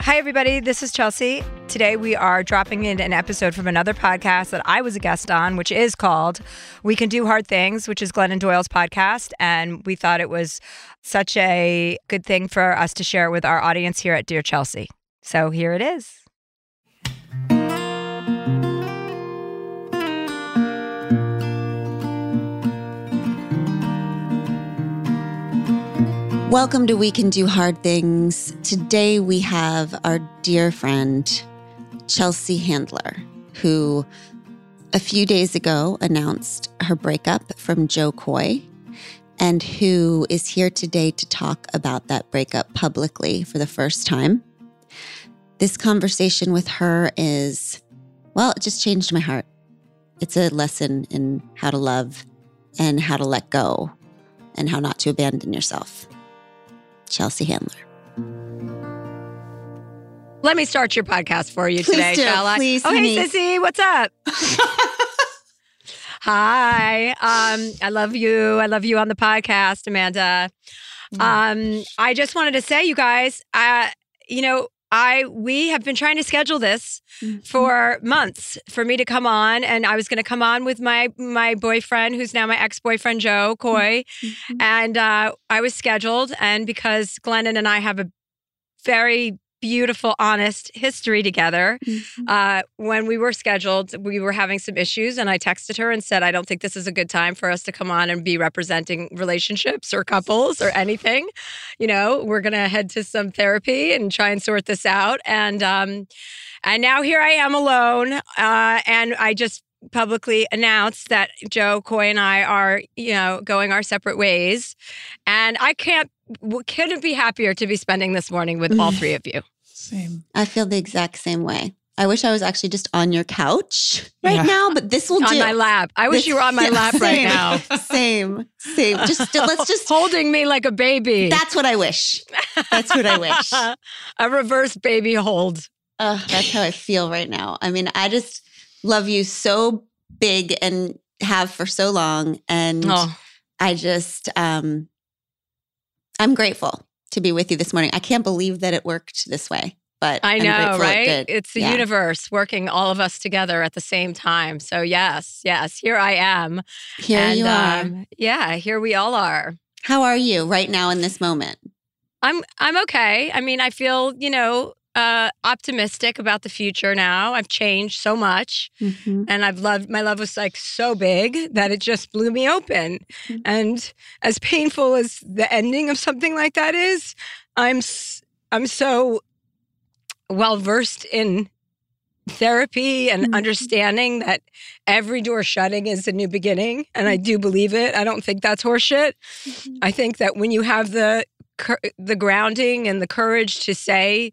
Hi, everybody. This is Chelsea. Today, we are dropping in an episode from another podcast that I was a guest on, which is called We Can Do Hard Things, which is Glennon Doyle's podcast. And we thought it was such a good thing for us to share with our audience here at Dear Chelsea. So here it is. Welcome to We Can Do Hard Things. Today we have our dear friend, Chelsea Handler, who a few days ago announced her breakup from Jo Koy and who is here today to talk about that breakup publicly for the first time. This conversation with her is, well, it just changed my heart. It's a lesson in how to love and how to let go and how not to abandon yourself. Chelsea Handler. Let me start your podcast for you Please today, do. shall I? Please, oh, hey, Sissy, what's up? Hi. Um, I love you. I love you on the podcast, Amanda. Um, I just wanted to say, you guys, uh, you know, I we have been trying to schedule this for months for me to come on, and I was going to come on with my my boyfriend, who's now my ex boyfriend Jo Koy, and uh, I was scheduled, and because Glennon and I have a very beautiful, honest history together. Uh, when we were scheduled, we were having some issues, and I texted her and said, I don't think this is a good time for us to come on and be representing relationships or couples or anything. You know, we're going to head to some therapy and try and sort this out. And, um, and now here I am alone. Uh, and I just publicly announced that Jo Koy and I are, you know, going our separate ways. And I can't, couldn't be happier to be spending this morning with all three of you. Same. I feel the exact same way. I wish I was actually just on your couch right Yeah. now, but this will on do. my lap. I wish This- you were on my yeah, lap right now. Same, same. Just let's just. holding me like a baby. That's what I wish. That's what I wish. a reverse baby hold. Ugh, that's how I feel right now. I mean, I just love you so big and have for so long, and Oh, I just, um, I'm grateful to be with you this morning. I can't believe that it worked this way, but I know, grateful it right? it's the Yeah. universe working all of us together at the same time. So yes, yes, here I am. Here and you are. um, yeah, here we all are. How are you right now in this moment? I'm I'm okay. I mean, I feel, you know, uh optimistic about the future now. I've changed so much Mhm. and I've loved my love was like so big that it just blew me open. Mhm. And as painful as the ending of something like that is, I'm I'm so well versed in therapy and Mhm. understanding that every door shutting is a new beginning and I do believe it. I don't think that's horseshit. I think that when you have the the grounding and the courage to say,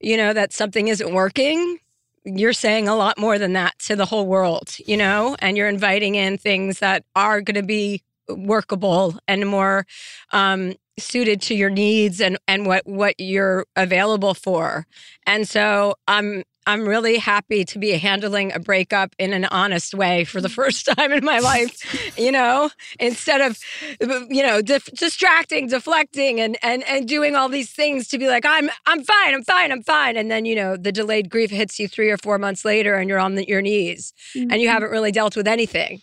you know, that something isn't working, you're saying a lot more than that to the whole world, you know, and you're inviting in things that are going to be workable and more um, suited to your needs and and what what you're available for. And so I'm I'm really happy to be handling a breakup in an honest way for the mm. first time in my life, you know, instead of you know dif- distracting, deflecting and and and doing all these things to be like I'm I'm fine, I'm fine, I'm fine. And then you know the delayed grief hits you 3 or 4 months later and you're on the, your knees and you mm-hmm. haven't really dealt with anything.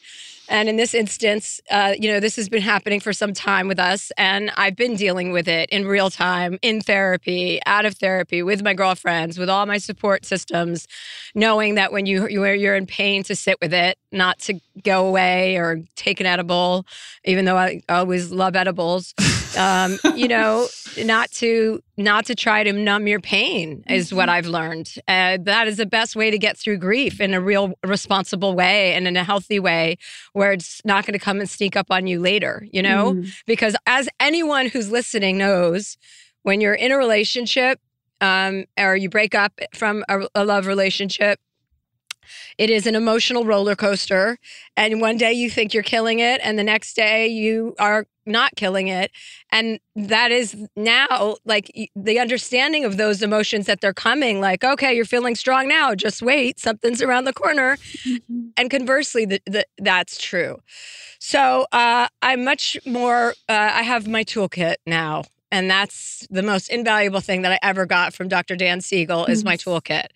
And in this instance, uh, you know, this has been happening for some time with us, and I've been dealing with it in real time, in therapy, out of therapy, with my girlfriends, with all my support systems, knowing that when you you're, you're in pain, to sit with it, not to go away or take an edible, even though I always love edibles. Um, you know, not to not to try to numb your pain is what I've learned. Uh, that is the best way to get through grief in a real responsible way and in a healthy way where it's not going to come and sneak up on you later, you know? Mm. Because as anyone who's listening knows, when you're in a relationship um, or you break up from a, a love relationship, it is an emotional roller coaster. And one day you think you're killing it, and the next day you are not killing it. And that is now like the understanding of those emotions that they're coming, like, okay, you're feeling strong now, just wait, something's around the corner. And conversely, the, the, that's true. So uh, I'm much more, uh, I have my toolkit now. And that's the most invaluable thing that I ever got from Dr. Dan Siegel is my toolkit.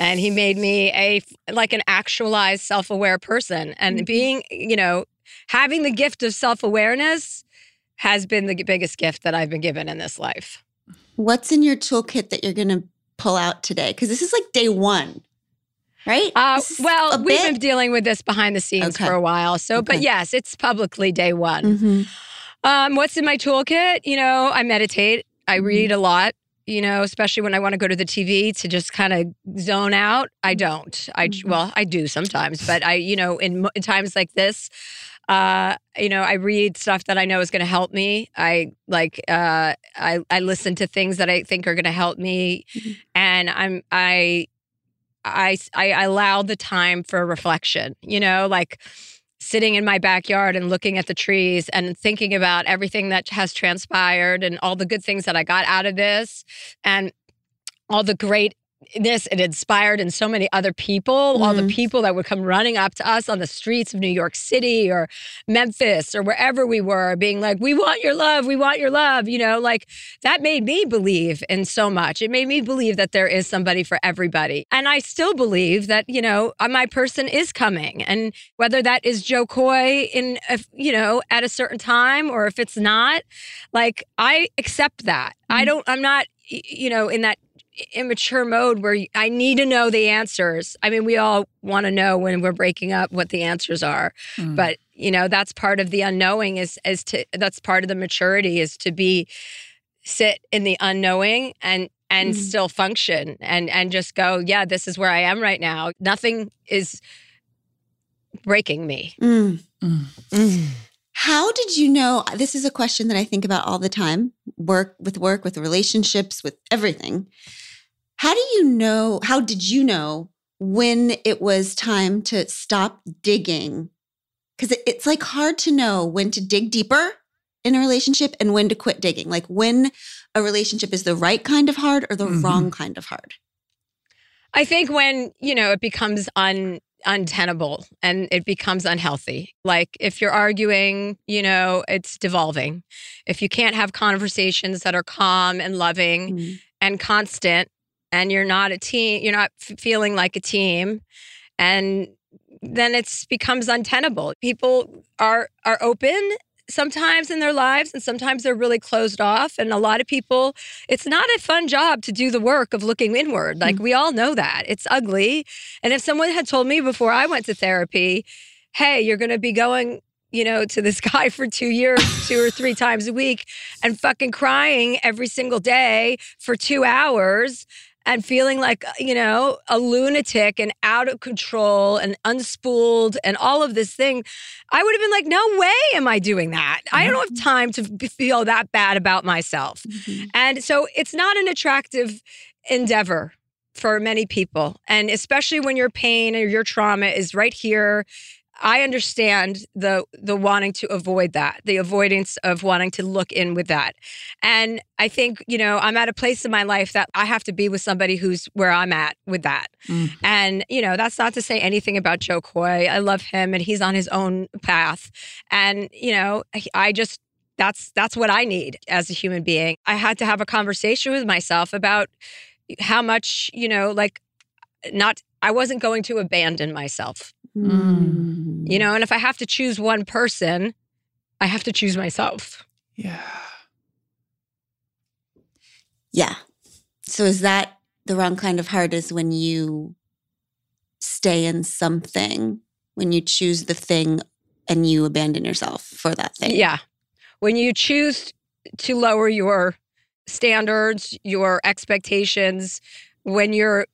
And he made me a like an actualized self-aware person. And being, you know, having the gift of self-awareness has been the biggest gift that I've been given in this life. What's in your toolkit that you're going to pull out today? Because this is like day one, right? Uh, This is a well, we've bit- been dealing with this behind the scenes Okay. for a while. So, but yes, it's publicly day one. Mhm. Um, what's in my toolkit? You know, I meditate. I Mm-hmm. read a lot. You know, especially when I want to go to the TV to just kind of zone out. I don't. I Mhm. well, I do sometimes, but I, you know, in, in times like this, uh, you know, I read stuff that I know is going to help me. I like, uh, I I listen to things that I think are going to help me, Mhm. and I'm I, I I allow the time for reflection. You know, like sitting in my backyard and looking at the trees and thinking about everything that has transpired and all the good things that I got out of this and all the greatness it inspired in so many other people, all the Mhm. people that would come running up to us on the streets of New York City or Memphis or wherever we were, being like, We want your love, we want your love. You know, like that made me believe in so much. It made me believe that there is somebody for everybody. And I still believe that, you know, uh, my person is coming. And whether that is Jo Koy in, a, you know, at a certain time or if it's not, like I accept that. I don't, I'm not, you know, in that immature mode where I need to know the answers. I mean, we all want to know when we're breaking up what the answers are, Mm. but you know, that's part of the unknowing is is to that's part of the maturity is to be sit in the unknowing and and Mhm. still function and and just go, yeah, this is where I am right now. Nothing is breaking me. Mm. Mm. How did you know? This is a question that I think about all the time work with work, with relationships, with everything. How do you know? How did you know when it was time to stop digging? Because it, it's like hard to know when to dig deeper in a relationship and when to quit digging. Like when a relationship is the right kind of hard or the Mhm. wrong kind of hard. I think when, you know, it becomes un untenable and it becomes unhealthy. Like if you're arguing, you know, it's devolving. If you can't have conversations that are calm and loving Mm. and constant and you're not a team, you're not f- feeling like a team and then it's becomes untenable. People are are open sometimes in their lives and sometimes they're really closed off and a lot of people it's not a fun job to do the work of looking inward like hmm. we all know that it's ugly and if someone had told me before i went to therapy hey you're going to be going you know to this guy for 2 years two or three times a week and fucking crying every single day for 2 hours and feeling like you know a lunatic and out of control and unspooled and all of this thing i would have been like no way am i doing that. I don't have time to feel that bad about myself. Mhm. and so it's not an attractive endeavor for many people and especially when your pain or your trauma is right here I understand the the wanting to avoid that, the avoidance of wanting to look in with that. And I think, you know, I'm at a place in my life that I have to be with somebody who's where I'm at with that. Mm. And, you know, that's not to say anything about Jo Koy. I love him and he's on his own path. And, you know, I just that's that's what I need as a human being. I had to have a conversation with myself about how much, you know, like not I wasn't going to abandon myself. Mm. You know, and if I have to choose one person, I have to choose myself. Yeah. Yeah. So is that the wrong kind of heart is when you stay in something, when you choose the thing and you abandon yourself for that thing? Yeah. When you choose to lower your standards, your expectations, when you're,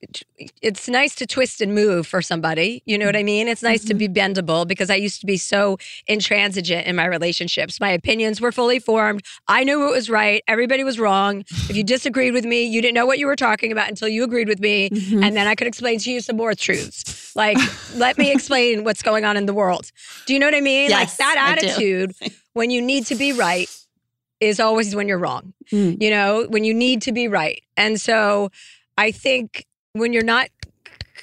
it's nice to twist and move for somebody. You know what I mean? It's nice to be bendable because I used to be so intransigent in my relationships. My opinions were fully formed. I knew it was right. Everybody was wrong. If you disagreed with me, you didn't know what you were talking about until you agreed with me. Mhm. And then I could explain to you some more truths. Like, let me explain what's going on in the world. Do you know what I mean? like Yes, that attitude when you need to be right is always when you're wrong. Mm. You know, when you need to be right. And so I think when you're not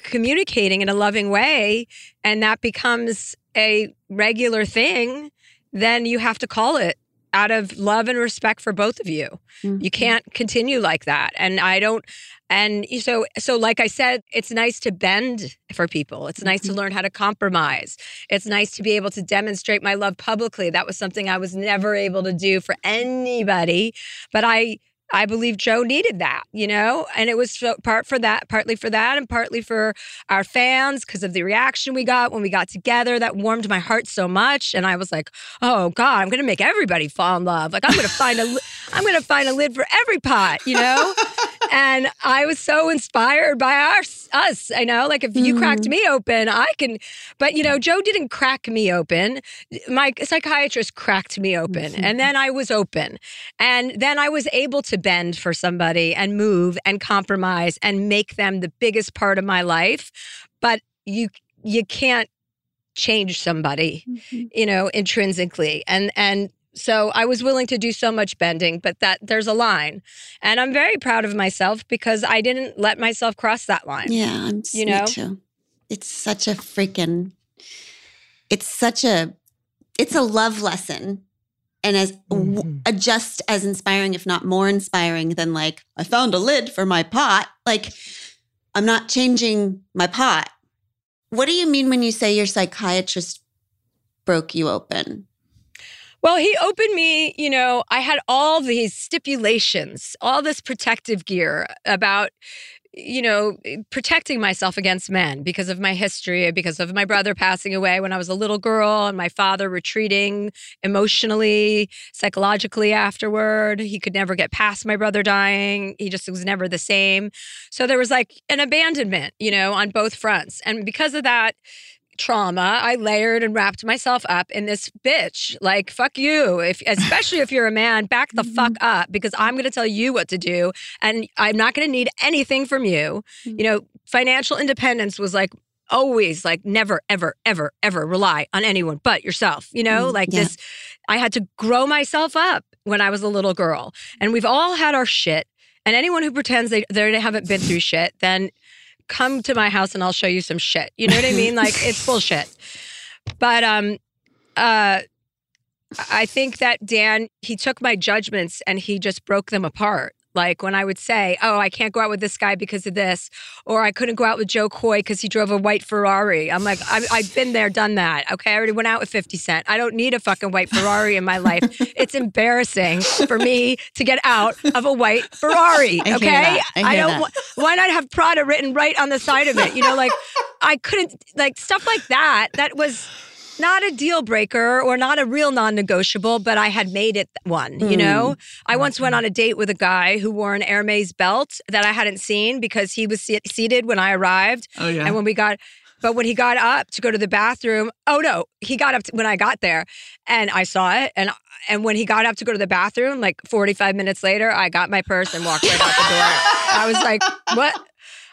communicating in a loving way and that becomes a regular thing, then you have to call it out of love and respect for both of you. Mhm. You can't continue like that. And I don't and so so like I said, it's nice to bend for people. It's nice to learn how to compromise. It's nice to be able to demonstrate my love publicly. That was something I was never able to do for anybody, but I I believe Jo needed that, you know, and it was so, part for that, partly for that, and partly for our fans because of the reaction we got when we got together. That warmed my heart so much, and I was like, "Oh God, I'm going to make everybody fall in love. Like I'm going to find a, I'm going to find a lid for every pot, you know." and I was so inspired by our, us. I know, like if you cracked mm-hmm. me open, I can. But you know, Joe didn't crack me open. My psychiatrist cracked me open, mm-hmm. and then I was open, and then I was able to bend for somebody and move and compromise and make them the biggest part of my life. But you you can't change somebody, Mhm. you know, intrinsically, and and. So I was willing to do so much bending, but that there's a line. And I'm very proud of myself because I didn't let myself cross that line. Yeah, I'm You know? too. It's such a freaking it's such a it's a love lesson. And as w- Mhm. uh, just as inspiring, if not more inspiring than like, I found a lid for my pot. Like, I'm not changing my pot. What do you mean when you say your psychiatrist broke you open? Well, he opened me, you know, I had all these stipulations, all this protective gear about, you know, protecting myself against men because of my history, because of my brother passing away when I was a little girl and my father retreating emotionally, psychologically afterward. He could never get past my brother dying. He just was never the same. So there was like an abandonment, you know, on both fronts. And because of that, trauma, I layered and wrapped myself up in this bitch. Like, fuck you. If especially if you're a man, back the fuck up because I'm gonna tell you what to do. And I'm not gonna need anything from you. You know, financial independence was like always like never, ever, ever, ever rely on anyone but yourself. You know, Mm, like yeah. this, I had to grow myself up when I was a little girl. And we've all had our shit. And anyone who pretends they, they haven't been through shit, then come to my house and I'll show you some shit. You know what I mean? Like it's bullshit. But um uh I think that Dan, he took my judgments and he just broke them apart. Like when I would say, Oh, I can't go out with this guy because of this, or I couldn't go out with Jo Koy because he drove a white Ferrari. I'm like, I've, I've been there, done that. Okay. I already went out with 50 Cent. I don't need a fucking white Ferrari in my life. It's embarrassing for me to get out of a white Ferrari. I Okay. I hear don't why not have Prada written right on the side of it? You know, like I couldn't, like stuff like that. That was not a deal breaker or not a real non negotiable, but I had made it one, you hmm. know? I once went on a date with a guy who wore an Hermes belt that I hadn't seen because he was se- seated when I arrived. Oh yeah. And when we got, but when he got up to go to the bathroom, oh no, he got up to, when I got there and I saw it. And and when he got up to go to the bathroom, like 45 minutes later, I got my purse and walked right out the door. I was like, what?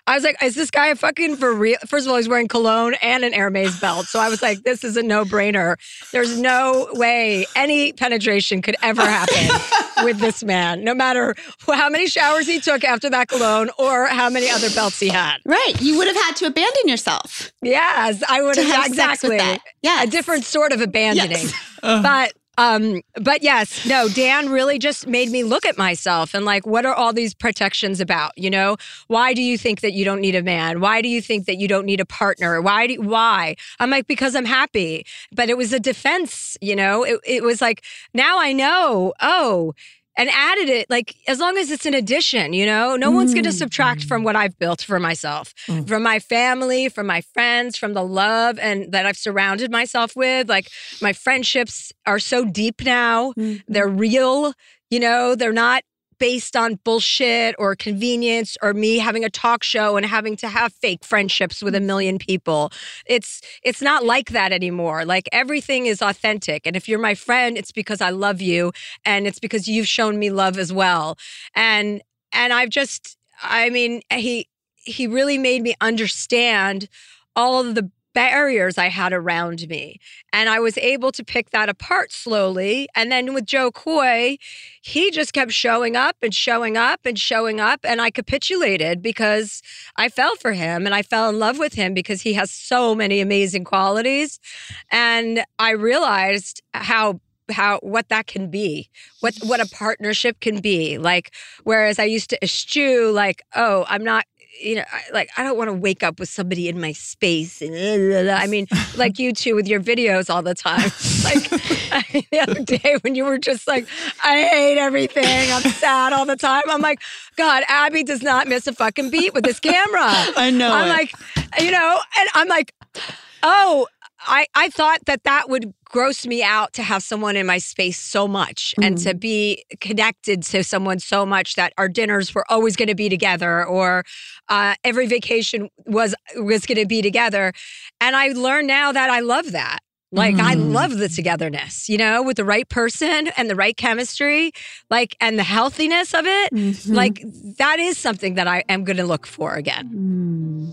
I was like, is this guy fucking for real? First of all, he's wearing cologne and an Hermes belt. So I was like, this is a no brainer. There's no way any penetration could ever happen with this man, no matter how many showers he took after that cologne or how many other belts he had. Right. You would have had to abandon yourself. Yes, I would have exactly. that. A different sort of abandoning. Yes. But um but yes, no, Dan really just made me look at myself and like what are all these protections about, you know? Why do you think that you don't need a man? Why do you think that you don't need a partner? Why do why? I'm like because I'm happy. But it was a defense, you know? It it was like now I know, oh, and added it like as long as it's an addition, you know, no one's going to mm. subtract from what I've built for myself, mm. from my family, from my friends, from the love and that I've surrounded myself with. Like my friendships are so deep now; mm-hmm. they're real. You know, they're not based on bullshit or convenience or me having a talk show and having to have fake friendships with a mm-hmm. million people. It's it's not like that anymore. Like everything is authentic. And if you're my friend, it's because I love you and it's because you've shown me love as well. And and I've just I mean, he he really made me understand all of the barriers I had around me. And I was able to pick that apart slowly. And then with Jo Koy, he just kept showing up and showing up and showing up. And I capitulated because I fell for him and I fell in love with him because he has so many amazing qualities. And I realized how how what that can be what what a partnership can be like whereas i used to eschew like oh i'm not you know, I- like I don't want to wake up with somebody in my space, and I mean, like you two with your videos all the time. Like the other day when you were just like, I hate everything. I'm sad all the time. I'm like, God, Abby does not miss a fucking beat with this camera. I know I'm it. like, you know, and I'm like, oh, I I thought that that would gross me out to have someone in my space so much and to be connected to someone so much that our dinners were always going to be together or uh, every vacation was was going to be together. And i learn now that i love that. Like i love the togetherness you know with the right person and the right chemistry like and the healthiness of it. Mm-hmm. like that is something that i am going to look for again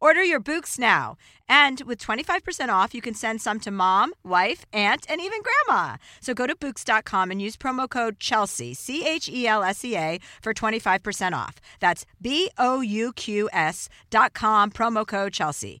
Order your Bouqs now. And with 25% off, you can send some to mom, wife, aunt, and even grandma. So go to Bouqs.com and use promo code Chelsea, C H E L S E A, for 25% off. That's B O U Q S dot com, promo code Chelsea.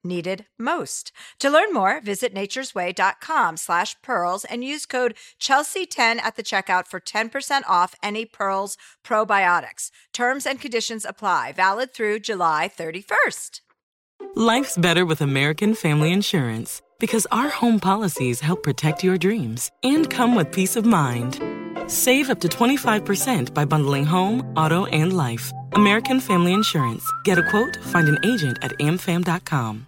needed most. To learn more, visit naturesway.com slash pearls and use code Chelsea10 at the checkout for 10% off any Pearls probiotics. Terms and conditions apply. Valid through July 31st. Life's better with American Family Insurance because our home policies help protect your dreams and come with peace of mind. Save up to 25% by bundling home, auto, and life. American Family Insurance. Get a quote, find an agent at amfam.com.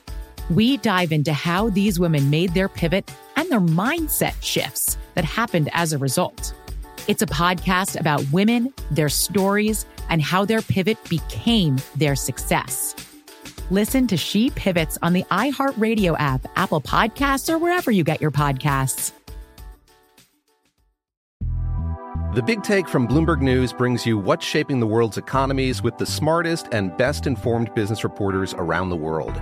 We dive into how these women made their pivot and their mindset shifts that happened as a result. It's a podcast about women, their stories, and how their pivot became their success. Listen to She Pivots on the iHeartRadio app, Apple Podcasts, or wherever you get your podcasts. The Big Take from Bloomberg News brings you what's shaping the world's economies with the smartest and best informed business reporters around the world.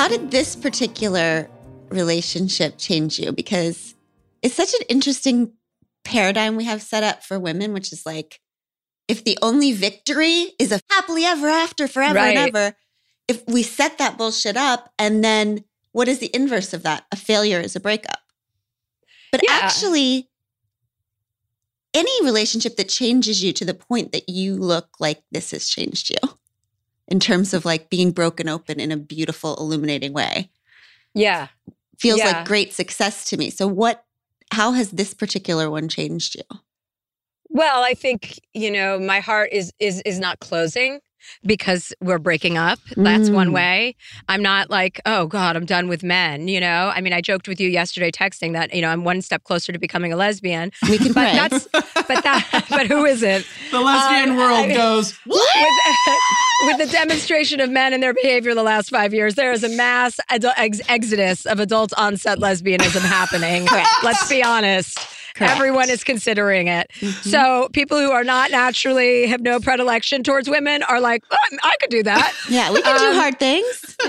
How did this particular relationship change you? Because it's such an interesting paradigm we have set up for women, which is like, if the only victory is a happily ever after, forever Right. and ever, if we set that bullshit up, and then what is the inverse of that? A failure is a breakup. But Yeah. actually, any relationship that changes you to the point that you look like this has changed you in terms of like being broken open in a beautiful, illuminating way Yeah. feels Yeah. like great success to me. So what how has this particular one changed you? Well, I think, you know, my heart is is is not closing because we're breaking up. That's one Mm. way. I'm not like, oh God, I'm done with men, you know? I mean, I joked with you yesterday texting that, you know, I'm one step closer to becoming a lesbian. We can But pray. that's but that but who isn't? The lesbian Um, world I mean, goes, with, with the demonstration of men and their behavior the last five years, there is a mass adu- ex- exodus of adult onset lesbianism happening. Let's be honest. Correct. Everyone is considering it. So people who are not naturally have no predilection towards women are like, "Oh, I could do that. Yeah, we can do Um, hard things.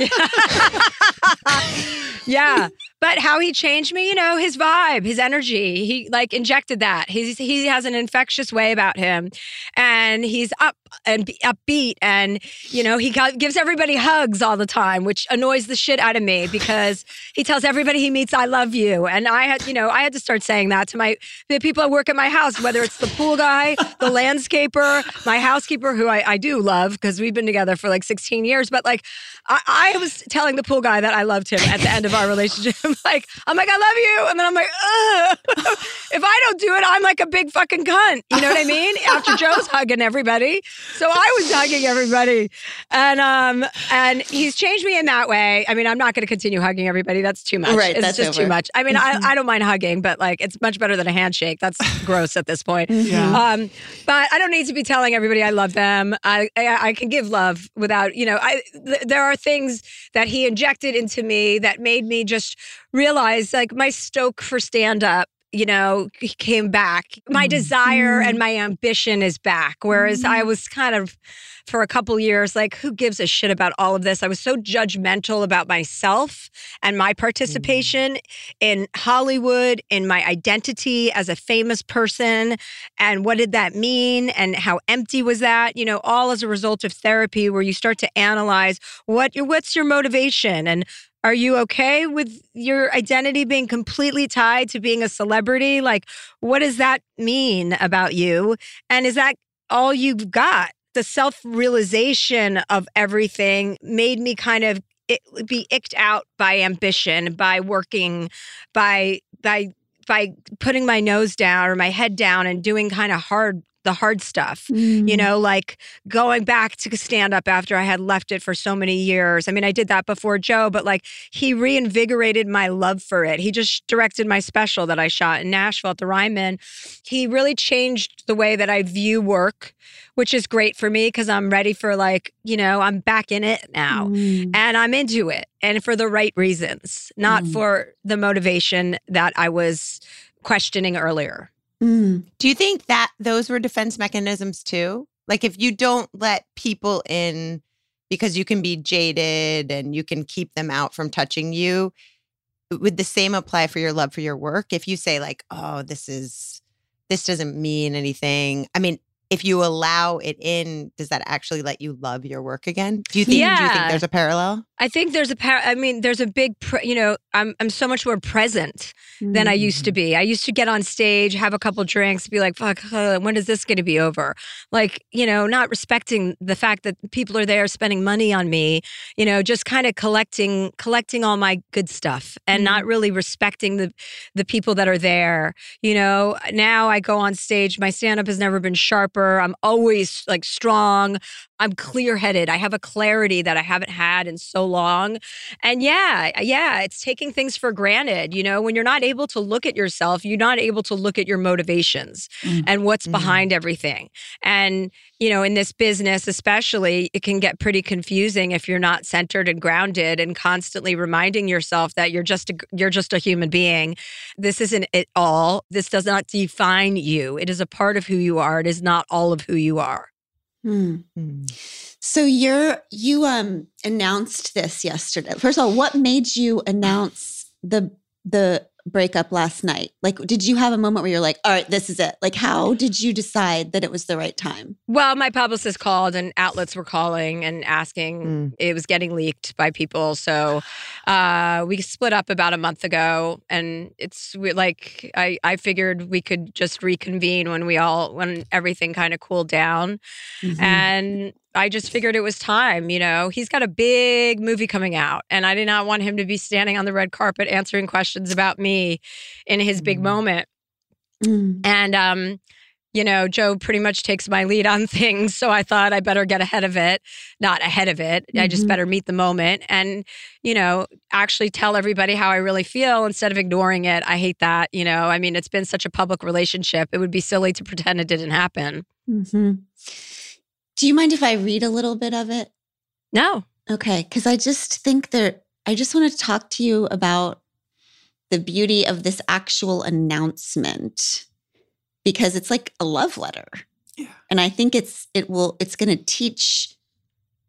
yeah. But how he changed me, you know, his vibe, his energy, he like injected that. He's he has an infectious way about him. And he's up and be upbeat and you know he got, gives everybody hugs all the time which annoys the shit out of me because he tells everybody he meets i love you. And i had you know i had to start saying that to my the people that work at my house whether it's the pool guy the landscaper my housekeeper who i, I do love because we've been together for like 16 years but like I, I was telling the pool guy that i loved him at the end of our relationship like i'm like i love you. And then i'm like if i don't do it i'm like a big fucking cunt. You know what i mean? After Jo's hugging everybody so I was hugging everybody, and um, and he's changed me in that way. I mean, I'm not going to continue hugging everybody. That's too much. Right, it's that's just over. too much. I mean. I, I don't mind hugging, but like it's much better than a handshake. That's gross at this point. Yeah. Um, but I don't need to be telling everybody I love them. I I, I can give love without you know. I th- there are things that he injected into me that made me just realize like my stoke for stand up you know came back. My desire and mm-hmm. my ambition is back whereas i mm-hmm. was kind of for a couple years like who gives a shit about all of this? I was so judgmental about myself and my mm-hmm. participation in hollywood in my identity as a famous person and what did that mean and how empty was that? You know all as a result of therapy where you start to analyze what what's your motivation and are you okay with your identity being completely tied to being a celebrity? Like, what does that mean about you? And is that all you've got? The self realization of everything made me kind of be icked out by ambition, by working, by, by, by putting my nose down or my head down and doing kind of hard the hard stuff you mm. know like going back to stand up after i had left it for so many years. I mean i did that before Jo but like he reinvigorated my love for it. He just directed my special that i shot in nashville at the ryman. He really changed the way that i view work which is great for me because i'm ready for like you know i'm back in it now mm. and i'm into it and for the right reasons not mm. for the motivation that i was questioning earlier Mm. Do you think that those were defense mechanisms too? Like if you don't let people in because you can be jaded and you can keep them out from touching you, would the same apply for your love for your work? If you say like, "Oh, this is this doesn't mean anything." I mean, if you allow it in, does that actually let you love your work again? Do you think do you think there's a parallel? I think there's a par- I mean, there's a big, pre- you know, I'm I'm so much more present than I used to be. I used to get on stage, have a couple drinks, be like, "Fuck, uh, when is this going to be over?" Like, you know, not respecting the fact that people are there spending money on me. You know, just kind of collecting collecting all my good stuff and not really respecting the the people that are there. You know, now I go on stage. My stand up has never been sharper. I'm always like strong. I'm clear headed. I have a clarity that I haven't had in so long. And yeah, yeah, it's taking things for granted. You know, when you're not able to look at yourself, you're not able to look at your motivations mm, and what's mm-hmm. behind everything. And, you know, in this business, especially, it can get pretty confusing if you're not centered and grounded and constantly reminding yourself that you're just a, you're just a human being. This isn't it all. This does not define you. It is a part of who you are. It is not all of who you are. Hmm. So you're you um announced this yesterday. First of all, what made you announce the the breakup last night? Like did you have a moment where you're like, "All right, this is it." Like how did you decide that it was the right time? Well, my publicist called and outlets were calling and asking. It was getting leaked by people. So uh, we split up about a month ago. And it's we, like, I, I figured we could just reconvene when we all, when everything kind of cooled down. And I just figured it was time. You know, he's got a big movie coming out, and I did not want him to be standing on the red carpet answering questions about me in his big moment. And um, you know, Jo pretty much takes my lead on things, so I thought I better get ahead of it. Not ahead of it. I just Mhm. better meet the moment and, you know, actually tell everybody how I really feel instead of ignoring it. I hate that, you know. I mean, it's been such a public relationship. It would be silly to pretend it didn't happen. Mm-hmm. Do you mind if I read a little bit of it? No. Okay, because I just think that I just want to talk to you about the beauty of this actual announcement because it's like a love letter. Yeah. And I think it's it will it's going to teach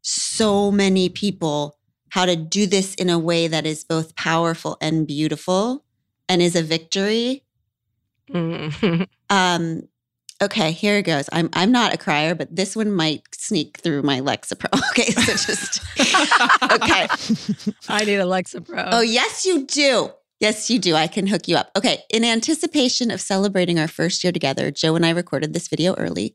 so many people how to do this in a way that is both powerful and beautiful and is a victory. Mm. Um Okay, here it goes. I'm I'm not a crier, but this one might sneak through my Lexapro. Okay, so just okay. I need a Lexapro. Oh, yes, you do. Yes, you do. I can hook you up. Okay. In anticipation of celebrating our first year together, Jo and I recorded this video early.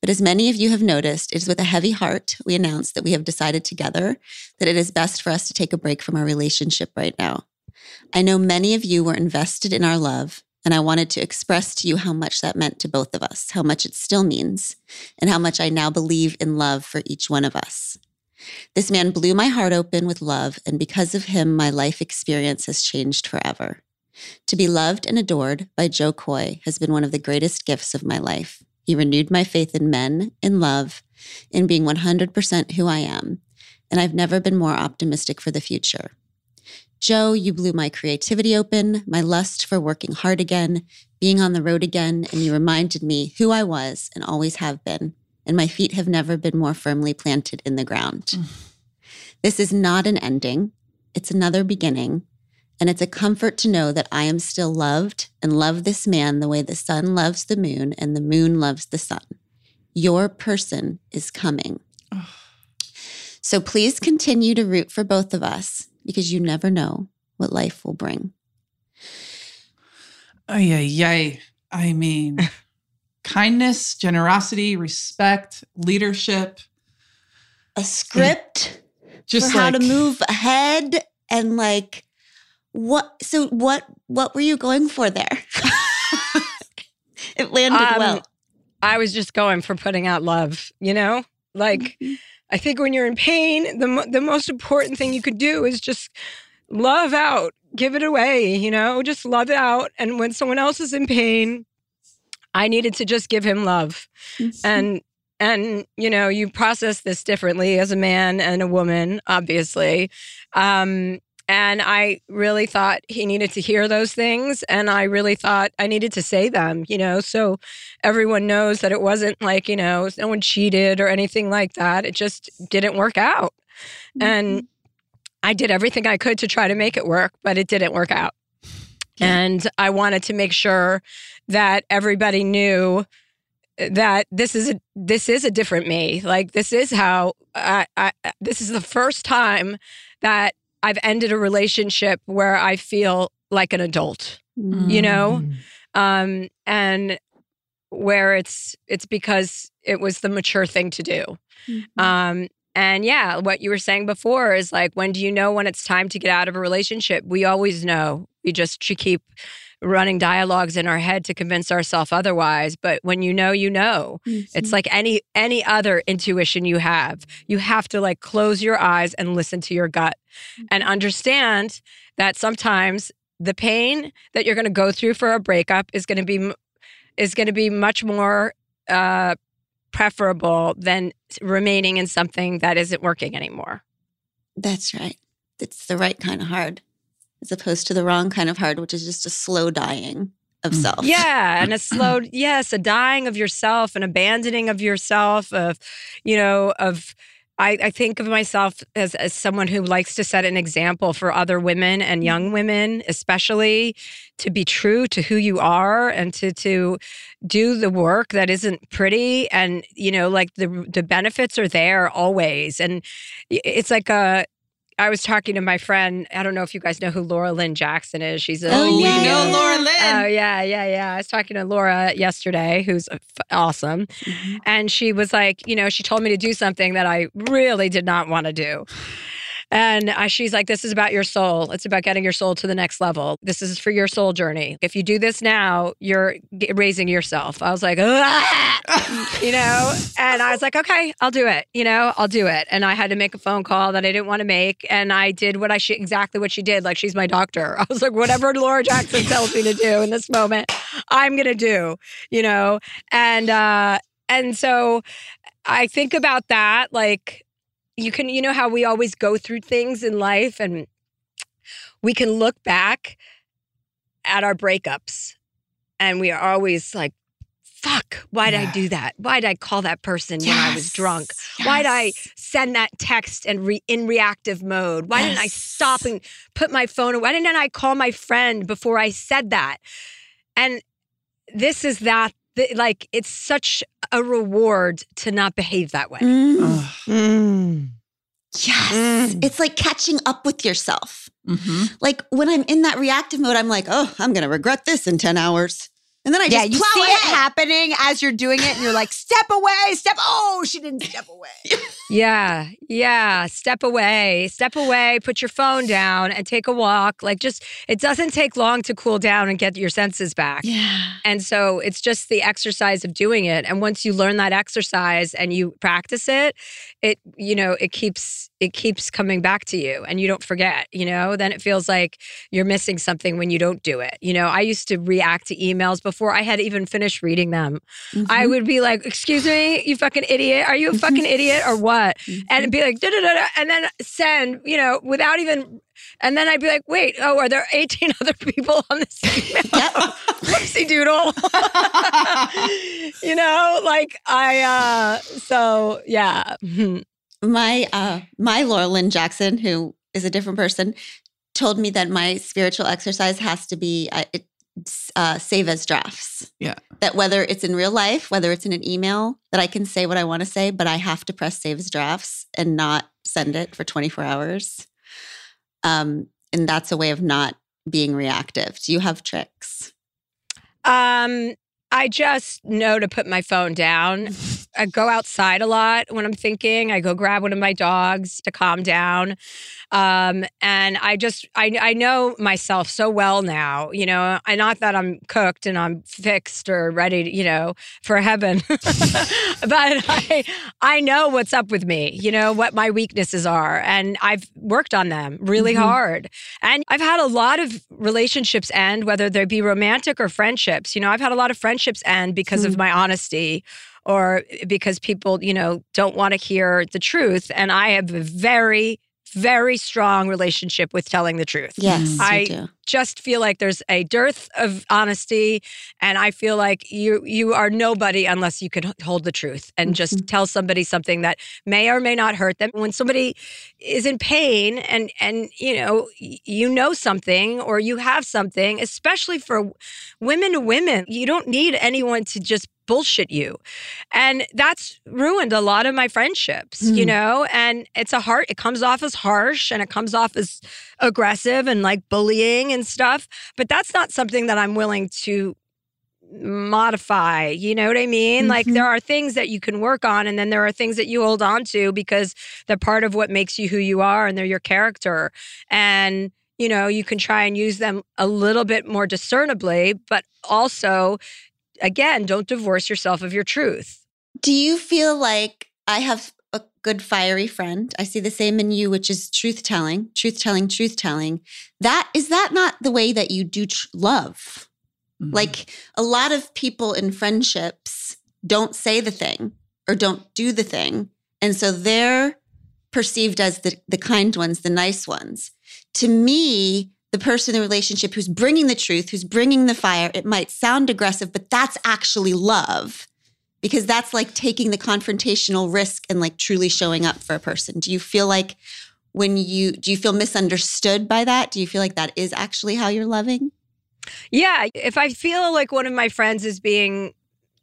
But as many of you have noticed, it is with a heavy heart we announce that we have decided together that it is best for us to take a break from our relationship right now. I know many of you were invested in our love, and I wanted to express to you how much that meant to both of us, how much it still means, and how much I now believe in love for each one of us. This man blew my heart open with love, and because of him, my life experience has changed forever. To be loved and adored by Jo Koy has been one of the greatest gifts of my life. He renewed my faith in men, in love, in being 100% who I am, and I've never been more optimistic for the future. Jo, you blew my creativity open, my lust for working hard again, being on the road again, and you reminded me who I was and always have been and my feet have never been more firmly planted in the ground. Mm. This is not an ending, it's another beginning. And it's a comfort to know that I am still loved and love this man the way the sun loves the moon and the moon loves the sun. Your person is coming. Oh. So please continue to root for both of us because you never know what life will bring. Ay, ay, ay. I mean, kindness, generosity, respect, leadership. A script just for like, how to move ahead and like what so what what were you going for there? it landed um, well. I was just going for putting out love, you know? Like mm-hmm. I think when you're in pain, the the most important thing you could do is just love out, give it away, you know? Just love it out and when someone else is in pain, I needed to just give him love. Mm-hmm. And and you know, you process this differently as a man and a woman, obviously. Um, and I really thought he needed to hear those things. And I really thought I needed to say them, you know, so everyone knows that it wasn't like, you know, no one cheated or anything like that. It just didn't work out. Mm-hmm. And I did everything I could to try to make it work, but it didn't work out. And I wanted to make sure that everybody knew that this is a this is a different me. Like this is how I, I this is the first time that I've ended a relationship where I feel like an adult. Mm. You know, mm. um, and where it's it's because it was the mature thing to do. Mm-hmm. Um, and yeah, what you were saying before is like, when do you know when it's time to get out of a relationship? We always know. We just should keep running dialogues in our head to convince ourselves otherwise but when you know you know. Mm-hmm. it's like any any other intuition you have. You have to like close your eyes and listen to your gut mm-hmm. and understand that sometimes the pain that you're going to go through for a breakup is going to be is going to be much more uh preferable than remaining in something that isn't working anymore. That's right. It's the right kind of hard as opposed to the wrong kind of hard, which is just a slow dying of mm. self. Yeah, and a slow, yes, a dying of yourself, an abandoning of yourself, of, you know, of. I, I think of myself as, as someone who likes to set an example for other women and young mm. women, especially to be true to who you are and to to do the work that isn't pretty and you know like the the benefits are there always and it's like a I was talking to my friend. I don't know if you guys know who Laura Lynne Jackson is. She's a oh, yeah. know Laura Lynne. Oh yeah, yeah, yeah. I was talking to Laura yesterday, who's awesome, mm-hmm. and she was like, you know, she told me to do something that I really did not want to do. And uh, she's like, This is about your soul. It's about getting your soul to the next level. This is for your soul journey. If you do this now, you're raising yourself. I was like, you know, and I was like, Okay, I'll do it. You know, I'll do it. And I had to make a phone call that I didn't want to make. And I did what I exactly what she did. Like, she's my doctor. I was like, Whatever Laura Jackson tells me to do in this moment, I'm going to do, you know, and, uh, and so I think about that like you can you know how we always go through things in life and we can look back at our breakups and we are always like fuck why did yeah. i do that why did i call that person yes. when i was drunk yes. why did i send that text and re- in reactive mode why yes. didn't i stop and put my phone away why didn't i call my friend before i said that and this is that the, like it's such a reward to not behave that way. Mm. Mm. Yes. It's like catching up with yourself. Mm-hmm. Like when I'm in that reactive mode, I'm like, oh, I'm going to regret this in 10 hours. And then I yeah, just you plow see it happening as you're doing it, and you're like, step away, step. Oh, she didn't step away. Yeah, yeah. Step away, step away, put your phone down and take a walk. Like, just, it doesn't take long to cool down and get your senses back. Yeah. And so it's just the exercise of doing it. And once you learn that exercise and you practice it, it, you know, it keeps, it keeps coming back to you and you don't forget, you know, then it feels like you're missing something when you don't do it. You know, I used to react to emails before I had even finished reading them. I would be like, excuse me, you fucking idiot. Are you a fucking idiot or what? And it'd be like, da da da. And then send, you know, without even, and then I'd be like, wait, oh, are there 18 other people on this email? Whoopsie doodle. you know, like I, uh, so yeah. my uh my Laura Lynne Jackson, who is a different person, told me that my spiritual exercise has to be uh, it, uh, save as drafts. Yeah. That whether it's in real life, whether it's in an email, that I can say what I want to say, but I have to press save as drafts and not send it for 24 hours. Um, and that's a way of not being reactive. Do you have tricks? Um, I just know to put my phone down. I go outside a lot when I'm thinking. I go grab one of my dogs to calm down. Um, and I just I I know myself so well now, you know, I not that I'm cooked and I'm fixed or ready, to, you know, for heaven. but I I know what's up with me, you know, what my weaknesses are. And I've worked on them really Mhm. hard. And I've had a lot of relationships end, whether they be romantic or friendships. You know, I've had a lot of friendships end because of Mhm. my honesty or because people, you know, don't want to hear the truth. And I have a very, very strong relationship with telling the truth. Yes, I do. Just feel like there's a dearth of honesty and I feel like you you are nobody unless you can hold the truth and just tell somebody something that may or may not hurt them. When somebody is in pain and and you know you know something or you have something, especially for women to women, you don't need anyone to just bullshit you. And that's ruined a lot of my friendships, you Mm. know? And it's a hard it comes off as harsh and it comes off as aggressive and like bullying and stuff, but that's not something that I'm willing to modify. You know what I mean? Like Mhm. there are things that you can work on and then there are things that you hold on to because they're part of what makes you who you are and they're your character. And you know, you can try and use them a little bit more discernibly, but also again, don't divorce yourself of your truth. Do you feel like I have a good fiery friend? I see the same in you, which is truth telling, truth telling, truth telling. That is that not the way that you do tr- love? Mm-hmm. Like a lot of people in friendships don't say the thing or don't do the thing. And so they're perceived as the, the kind ones, the nice ones. To me, the person in the relationship who's bringing the truth, who's bringing the fire, it might sound aggressive, but that's actually love because that's like taking the confrontational risk and like truly showing up for a person. Do you feel like when you do you feel misunderstood by that? Do you feel like that is actually how you're loving? Yeah, if I feel like one of my friends is being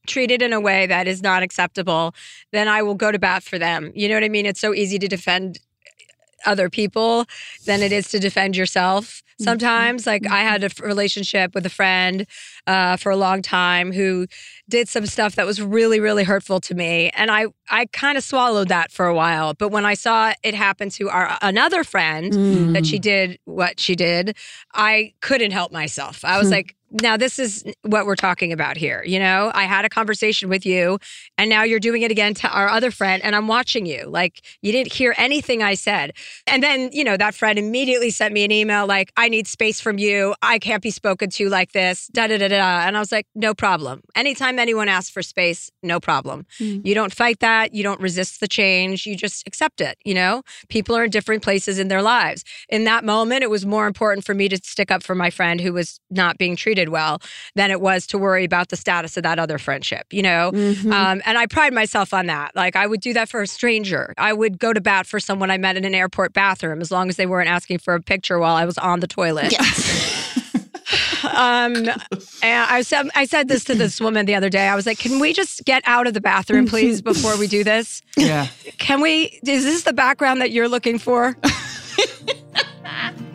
treated in a way that is not acceptable, then I will go to bat for them. You know what I mean? It's so easy to defend other people than it is to defend yourself. Sometimes, like I had a relationship with a friend uh, for a long time who did some stuff that was really, really hurtful to me, and I I kind of swallowed that for a while. But when I saw it happen to our another friend that she Mm. did what she did, I couldn't help myself. I was Hmm. like, now this is what we're talking about here. You know, I had a conversation with you and now you're doing it again to our other friend and I'm watching you. Like you didn't hear anything I said. And then, you know, that friend immediately sent me an email like, I need space from you. I can't be spoken to like this. Da da da da. And I was like, no problem. Anytime anyone asks for space, no problem. Mm. You don't fight that. You don't resist the change. You just accept it. You know, people are in different places in their lives. In that moment, it was more important for me to stick up for my friend who was not being treated well than it was to worry about the status of that other friendship, you know? Mhm. Um, and I pride myself on that. Like, I would do that for a stranger. I would go to bat for someone I met in an airport bathroom as long as they weren't asking for a picture while I was on the toilet. Um, and I said, I said this to this woman the other day. I was like, "Can we just get out of the bathroom, please, before we do this? Yeah. Can we? Is this the background that you're looking for?"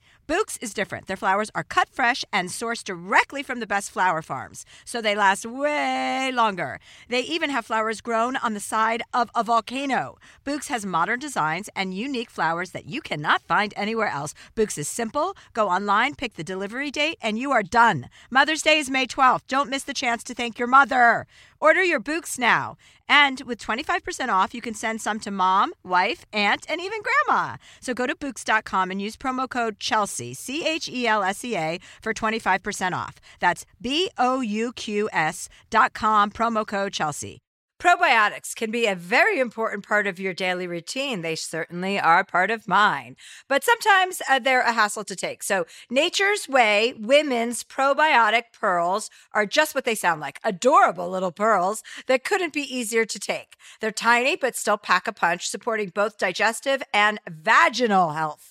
Bouqs is different. Their flowers are cut fresh and sourced directly from the best flower farms, so they last way longer. They even have flowers grown on the side of a volcano. Bouqs has modern designs and unique flowers that you cannot find anywhere else. Bouqs is simple. Go online, pick the delivery date, and you are done. Mother's Day is May 12th. Don't miss the chance to thank your mother. Order your Bouqs now. And with 25% off, you can send some to mom, wife, aunt, and even grandma. So go to Bouqs.com and use promo code Chelsea, C H E L S E A, for 25% off. That's B O U Q S dot com, promo code Chelsea. Probiotics can be a very important part of your daily routine. They certainly are part of mine, but sometimes uh, they're a hassle to take. So, Nature's Way women's probiotic pearls are just what they sound like adorable little pearls that couldn't be easier to take. They're tiny, but still pack a punch, supporting both digestive and vaginal health.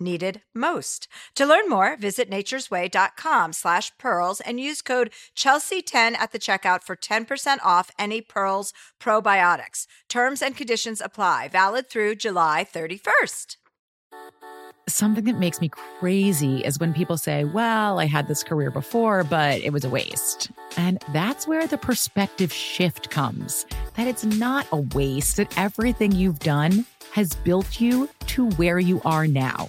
needed most. To learn more, visit naturesway.com slash pearls and use code Chelsea10 at the checkout for 10% off any Pearls probiotics. Terms and conditions apply. Valid through July 31st. Something that makes me crazy is when people say, Well, I had this career before, but it was a waste. And that's where the perspective shift comes that it's not a waste, that everything you've done has built you to where you are now.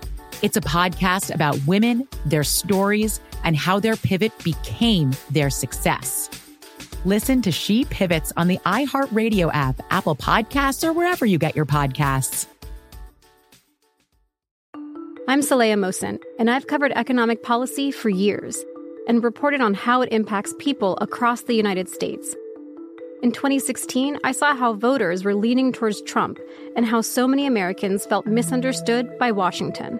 It's a podcast about women, their stories, and how their pivot became their success. Listen to She Pivots on the iHeartRadio app, Apple Podcasts, or wherever you get your podcasts. I'm Saleha Mohsin, and I've covered economic policy for years and reported on how it impacts people across the United States. In 2016, I saw how voters were leaning towards Trump and how so many Americans felt misunderstood by Washington.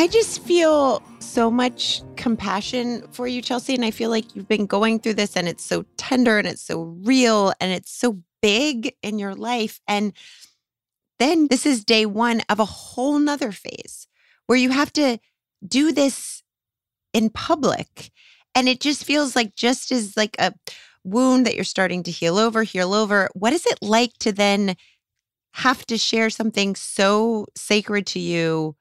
I just feel so much compassion for you, Chelsea. And I feel like you've been going through this and it's so tender and it's so real and it's so big in your life. And then this is day one of a whole nother phase where you have to do this in public. And it just feels like just as like a wound that you're starting to heal over, heal over. What is it like to then have to share something so sacred to you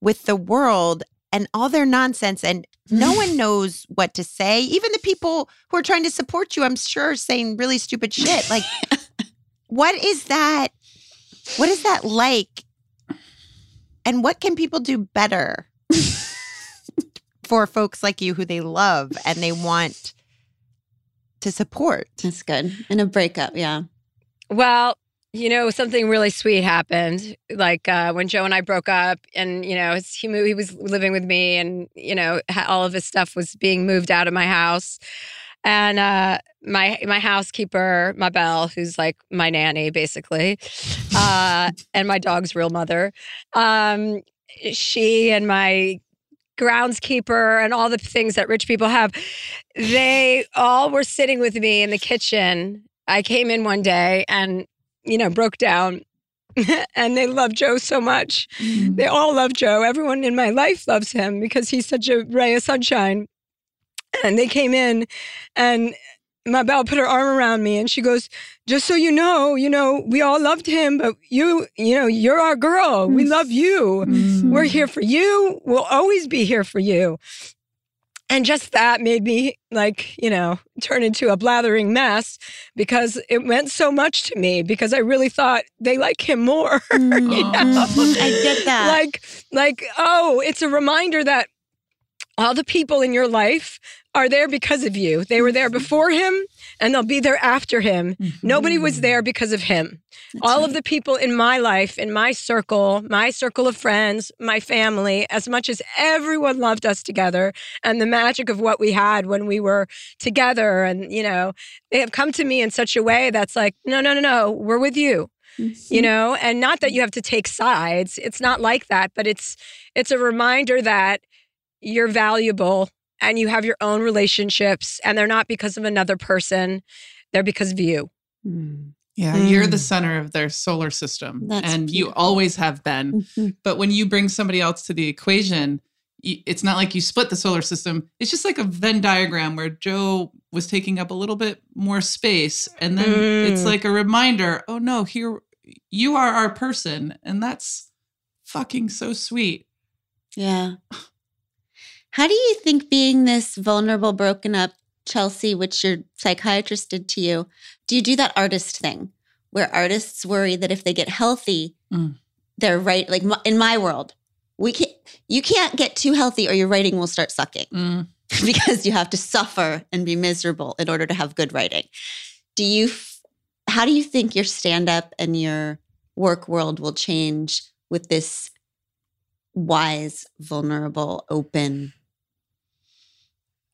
with the world and all their nonsense and no one knows what to say even the people who are trying to support you i'm sure are saying really stupid shit like what is that what is that like and what can people do better for folks like you who they love and they want to support That's good. In a breakup, yeah. Well, you know, something really sweet happened. Like uh, when Jo and I broke up, and you know, he moved, he was living with me, and you know, all of his stuff was being moved out of my house. And uh, my my housekeeper, my Belle, who's like my nanny, basically, uh, and my dog's real mother. Um, she and my groundskeeper and all the things that rich people have, they all were sitting with me in the kitchen. I came in one day and you know, broke down. and they love Jo so much. Mm-hmm. They all love Jo. Everyone in my life loves him because he's such a ray of sunshine. And they came in and my Belle put her arm around me and she goes, just so you know, you know, we all loved him, but you, you know, you're our girl. We mm. love you. Mm-hmm. We're here for you. We'll always be here for you. And just that made me like, you know, turn into a blathering mess because it meant so much to me because I really thought they like him more. you mm-hmm. know? Mm-hmm. I get that. Like, like, oh, it's a reminder that all the people in your life are there because of you. They were there mm-hmm. before him and they'll be there after him. Mm-hmm. Nobody was there because of him. all of the people in my life, in my circle, my circle of friends, my family, as much as everyone loved us together and the magic of what we had when we were together. And, you know, they have come to me in such a way that's like, no, no, no, no, we're with you you mm-hmm. know and not that you have to take sides it's not like that but it's it's a reminder that you're valuable and you have your own relationships and they're not because of another person they're because of you mm. Yeah, you're the mm. center of their solar system, That's and you always have been. Mm-hmm. But when you bring somebody else to the equation, it's not like you split the solar system. It's just like a Venn diagram where Jo was taking up a little bit more space, and then it's Mm. like a reminder. Oh no, here you are our person, and that's fucking so sweet. Yeah. How do you think being this vulnerable, broken up Chelsea, which your psychiatrist did to you, do you do that artist thing where artists worry that if they get healthy, Mm. they're right? Like in my world, we can't, you can't get too healthy or your writing will start sucking Mm. because you have to suffer and be miserable in order to have good writing. Do you, how do you think your stand up and your work world will change with this wise, vulnerable, open?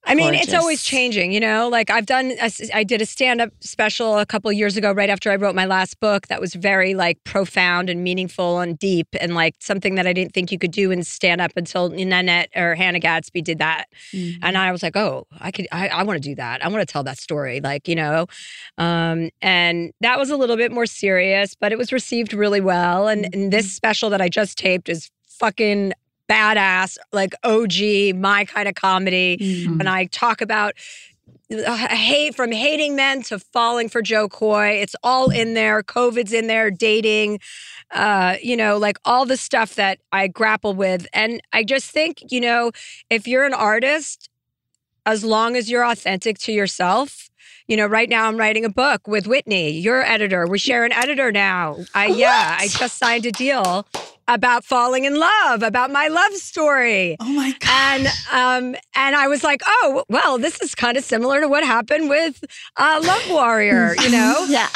I mean, it's always changing, you know. Like I've done, a I did a stand-up special a couple years ago, right after I wrote my last book. That was very like profound and meaningful and deep, and like something that I didn't think you could do in stand-up until Nanette or Hannah Gadsby did that. And I was like, oh, I could, I, I want to do that. I want to tell that story, like you know. Um, and that was a little bit more serious, but it was received really well. And, and this special that I just taped is fucking badass, like OG, my kind of comedy. And I talk about uh, hate from hating men to falling for Jo Koy. It's all in there. COVID's in there, dating, uh, you know, like all the stuff that I grapple with. And I just think, you know, if you're an artist, as long as you're authentic to yourself, you know, right now I'm writing a book with Whitney, your editor. We share an editor now. I yeah, I just signed a deal. About falling in love, about my love story. Oh my god! And um, and I was like, oh well, this is kind of similar to what happened with uh, Love Warrior. You know? yeah.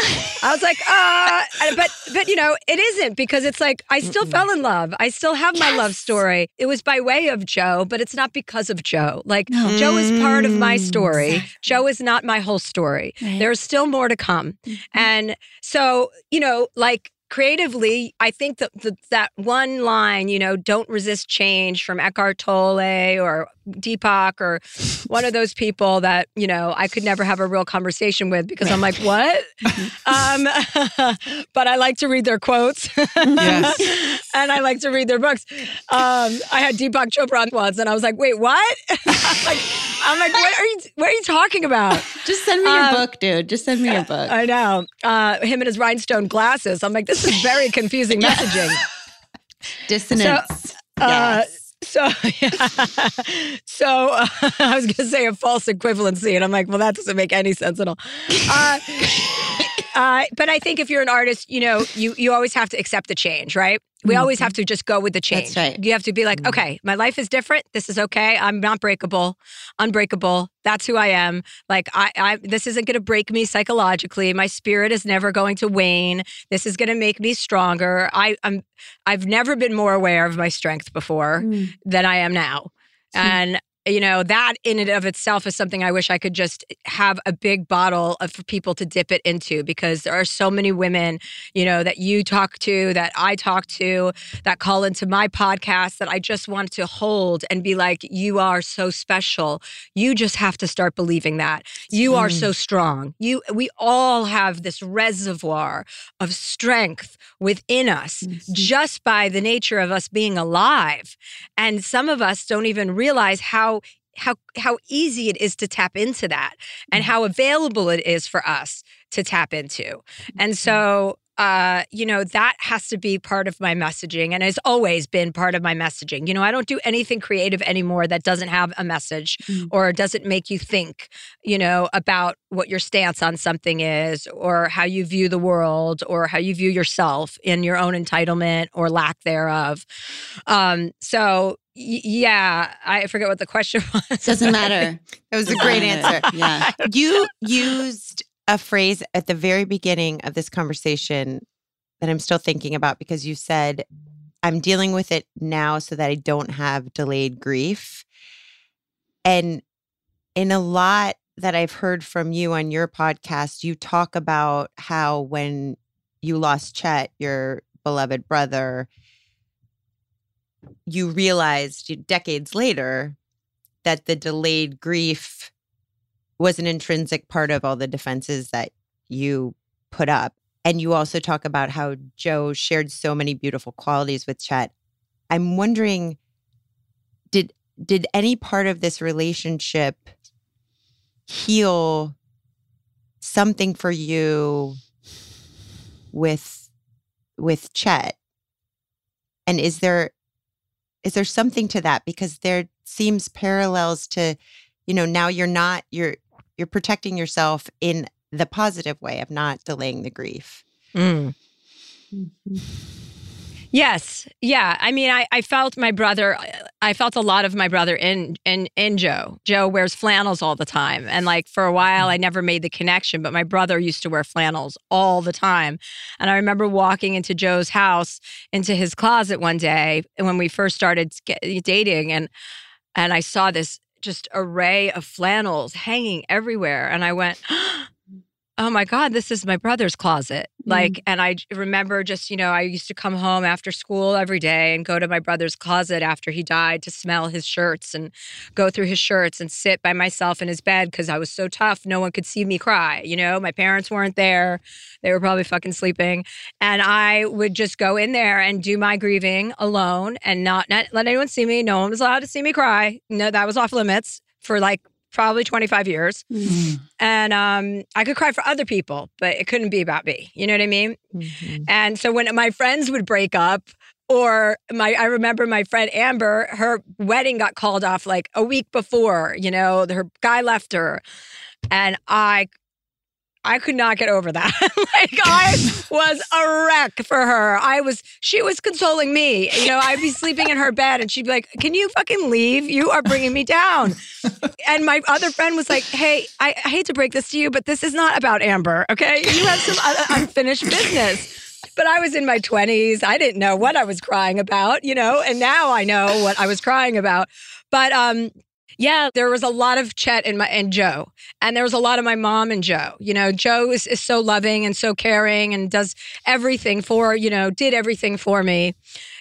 I was like, uh, but but you know, it isn't because it's like I still fell in love. I still have my love story. It was by way of Jo, but it's not because of Jo. Like Jo is part of my story. Jo is not my whole story. There's still more to come. And so, you know, like creatively, I think that the, that one line, you know, don't resist change from Eckhart Tolle or Deepak or one of those people that, you know, I could never have a real conversation with because I'm like, what? um, but I like to read their quotes. Yes. and I like to read their books. Um, I had Deepak Chopra on once and I was like, wait, what? Like, I'm like, what are you what are you talking about? Just send me your Um, book, dude. Just send me your book. I know. Uh, him and his rhinestone glasses. I'm like, this is very confusing messaging. Dissonance. Uh, Yes. So, yeah. so uh, I was going to say a false equivalency, and I'm like, well, that doesn't make any sense at all. Uh, uh, but I think if you're an artist, you know, you you always have to accept the change, right? We mm-hmm. always have to just go with the change. That's right. You have to be like, mm-hmm. okay, my life is different. This is okay. I'm not breakable, unbreakable. That's who I am. Like, I, I this isn't going to break me psychologically. My spirit is never going to wane. This is going to make me stronger. I, I'm, I've never been more aware of my strength before mm. than I am now, and you know that in and of itself is something I wish I could just have a big bottle of for people to dip it into because there are so many women, you know, that you talk to, that I talk to, that call into my podcast that I just want to hold and be like, you are so special. You just have to start believing that. You are so mm. strong. You we all have this reservoir of strength within us mm, hmm. just by the nature of us being alive. And some of us don't even realize how how how easy it is to tap into that and mm-hmm. how available it is for us to tap into. And mm-hmm. so uh, you know, that has to be part of my messaging and has always been part of my messaging. You know, I don't do anything creative anymore that doesn't have a message or doesn't make you think, you know, about what your stance on something is or how you view the world or how you view yourself in your own entitlement or lack thereof. Um, so yeah, I forget what the question was. Doesn't matter. That was a great answer. Yeah. You used a phrase at the very beginning of this conversation that I'm still thinking about because you said, I'm dealing with it now so that I don't have delayed grief. And in a lot that I've heard from you on your podcast, you talk about how when you lost Chet, your beloved brother, you realized decades later that the delayed grief was an intrinsic part of all the defenses that you put up. And you also talk about how Jo shared so many beautiful qualities with Chet. I'm wondering did did any part of this relationship heal something for you with with Chet? And is there is there something to that because there seems parallels to you know now you're not you're you're protecting yourself in the positive way of not delaying the grief Mm. Yes. Yeah. I mean, I, I felt my brother, I felt a lot of my brother in, in, in Jo. Jo wears flannels all the time. And like for a while, I never made the connection, but my brother used to wear flannels all the time. And I remember walking into Jo's house, into his closet one day when we first started dating. And, and I saw this just array of flannels hanging everywhere. And I went, oh Oh my god this is my brother's closet. Mm. Like and I remember just you know i used to come home after school every day and go to my brother's closet after he died to smell his shirts and go through his shirts and sit by myself in his bed because i was so tough no one could see me cry you know? My parents weren't there. They were probably fucking sleeping. And i would just go in there and do my grieving alone and not, not let anyone see me. No one was allowed to see me cry. No that was off limits for like probably 25 years and um, I could cry for other people, but it couldn't be about me. You know what I mean? And so when my friends would break up, or my, I remember my friend Amber, her wedding got called off like a week before. You know, her guy left her, and I, I could not get over that. like I was a wreck for her. I was she was consoling me. You know, I'd be sleeping in her bed and she'd be like, "Can you fucking leave? You are bringing me down." and my other friend was like, "Hey, I, I hate to break this to you, but this is not about Amber, okay? You have some unfinished business." But I was in my 20s. I didn't know what I was crying about, you know, and now I know what I was crying about. But um yeah, there was a lot of Chet and my and Jo, and there was a lot of my mom and Jo. You know, Jo is, is so loving and so caring and does everything for you know did everything for me.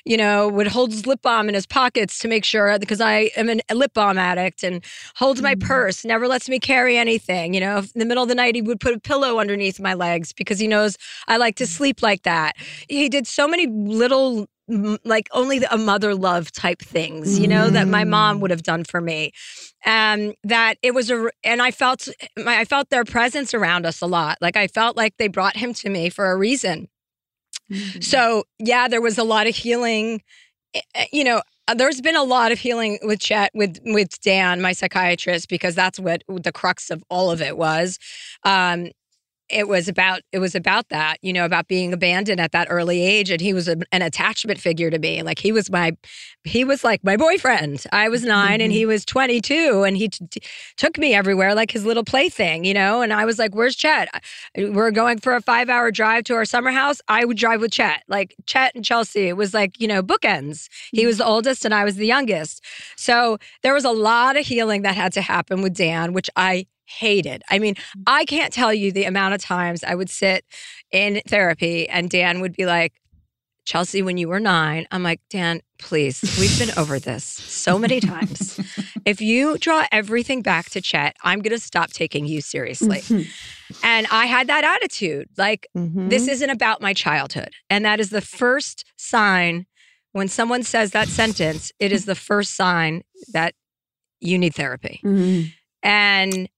You know, would hold his lip balm in his pockets to make sure because I am an, a lip balm addict and holds my mm-hmm. purse, never lets me carry anything. You know, in the middle of the night, he would put a pillow underneath my legs because he knows I like to mm-hmm. sleep like that. He did so many little like only a mother love type things, you know, that my mom would have done for me. Um, that it was a, and I felt, my, I felt their presence around us a lot. Like I felt like they brought him to me for a reason. So yeah, there was a lot of healing. Eh, eh, You know, uh, there's been a lot of healing with Chet with with Dan, my psychiatrist, because that's what the crux of all of it was. Um, it was about it was about that you know about being abandoned at that early age. And he was a, an attachment figure to me. Like he was my he was like my boyfriend. I was 9 and he mm-hmm. was 22 and he t- t- took me everywhere like his little plaything you know? And i was like where's chet? We're going for a five hour drive to our summer house. I would drive with chet like chet and chelsea. It was like you know bookends. He was the oldest and i was the youngest. So there was a lot of healing that had to happen with dan which i hated. I mean, mm. I can't tell you the amount of times I would sit in therapy and Dan would be like, Chelsea, when you were nine, I'm like, Dan, please, we've been over this so many times. If you draw everything back to Chet, I'm going to stop taking you seriously. Mm-hmm. And I had that attitude like, this mm-hmm. isn't about my childhood. And that is the first sign when someone says that sentence, it is the first sign that you need therapy. Mm-hmm. And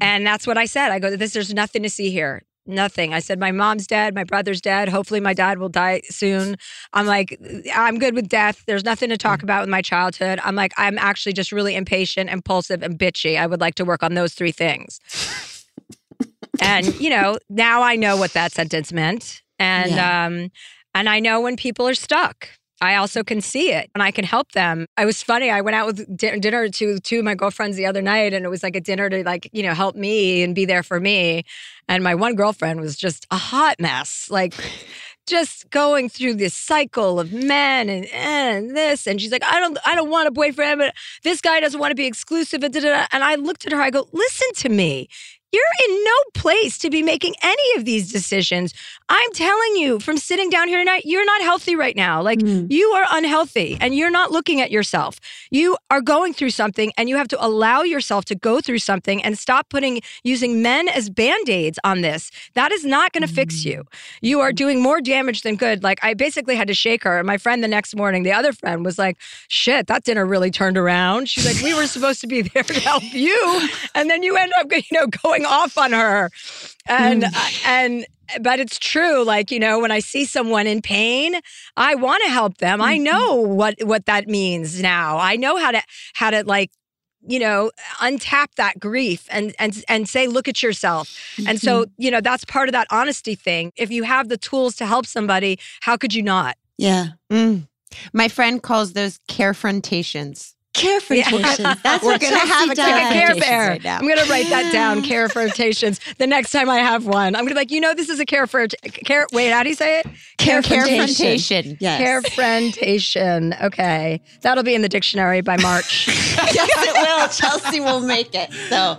and that's what I said. I go, this there's nothing to see here. Nothing. I said, my mom's dead, my brother's dead. Hopefully my dad will die soon. I'm like, I'm good with death. There's nothing to talk about with my childhood. I'm like, I'm actually just really impatient, impulsive, and bitchy. I would like to work on those three things. and you know, now I know what that sentence meant. And Yeah. um, and I know when people are stuck. I also can see it and I can help them. I was funny. I went out with di- dinner to two of my girlfriends the other night and it was like a dinner to like, you know, help me and be there for me. And my one girlfriend was just a hot mess. Like just going through this cycle of men and, and this and she's like I don't I don't want a boyfriend but this guy doesn't want to be exclusive and, and I looked at her I go listen to me you're in no place to be making any of these decisions. I'm telling you from sitting down here tonight, you're not healthy right now. Like hmm. you are unhealthy and you're not looking at yourself. You are going through something and you have to allow yourself to go through something and stop putting using men as band-aids on this. That is not going to fix hmm. you. You are doing more damage than good. Like I basically had to shake her. And my friend the next morning, the other friend was like, shit, that dinner really turned around. She's like, we were supposed to be there to help you. And then you end up, you know, going off on her. And, hmm. and, Eh, but it's true. Like, you know, when I see someone in pain, I want to help them. I mm-hmm. know what, what that means now. I know how to, how to like, you know untap that grief and and and say look at yourself and so mm-hmm. you know that's part of that honesty thing if you have the tools to help somebody how could you not Yeah. Mm. My friend calls those carefrontations. Carefrontations. That's We're what gonna Chelsea have a does. care bear. right. I'm gonna write that down. Care rotations. The next time I have one, I'm gonna be like, you know, this is a care for care. Wait, how do you say it? Carefrontation. Yes. Carefrontation. Okay, that'll be in the dictionary by March. yes, it will. Chelsea will make it. So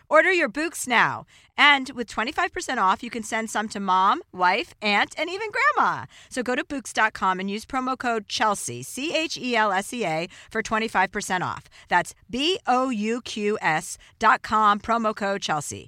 Order your Bouqs now. And with 25% off, you can send some to mom, wife, aunt, and even grandma. So go to Bouqs.com and use promo code Chelsea, C H E L S E A, for 25% off. That's B O U Q S dot com, promo code Chelsea.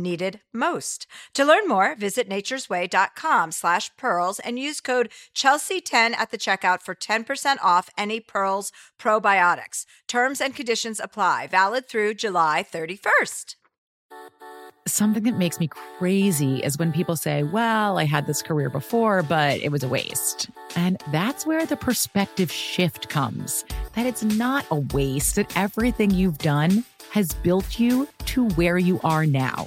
needed most. To learn more, visit naturesway.com slash pearls and use code Chelsea10 at the checkout for 10% off any Pearls probiotics. Terms and conditions apply. Valid through July 31st. Something that makes me crazy is when people say, Well, I had this career before, but it was a waste. And that's where the perspective shift comes that it's not a waste, that everything you've done has built you to where you are now.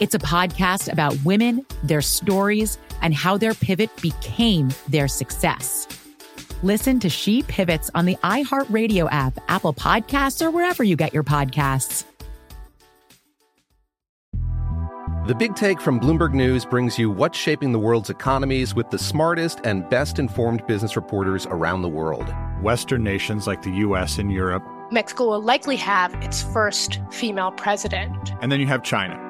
It's a podcast about women, their stories, and how their pivot became their success. Listen to She Pivots on the iHeartRadio app, Apple Podcasts, or wherever you get your podcasts. The Big Take from Bloomberg News brings you what's shaping the world's economies with the smartest and best informed business reporters around the world. Western nations like the US and Europe. Mexico will likely have its first female president. And then you have China.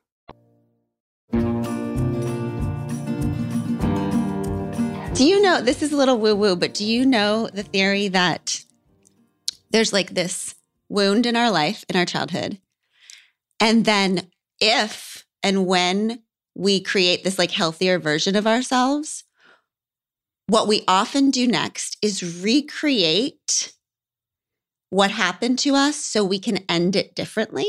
Do you know this is a little woo woo, but do you know the theory that there's like this wound in our life, in our childhood? And then if and when we create this like healthier version of ourselves, what we often do next is recreate what happened to us so we can end it differently.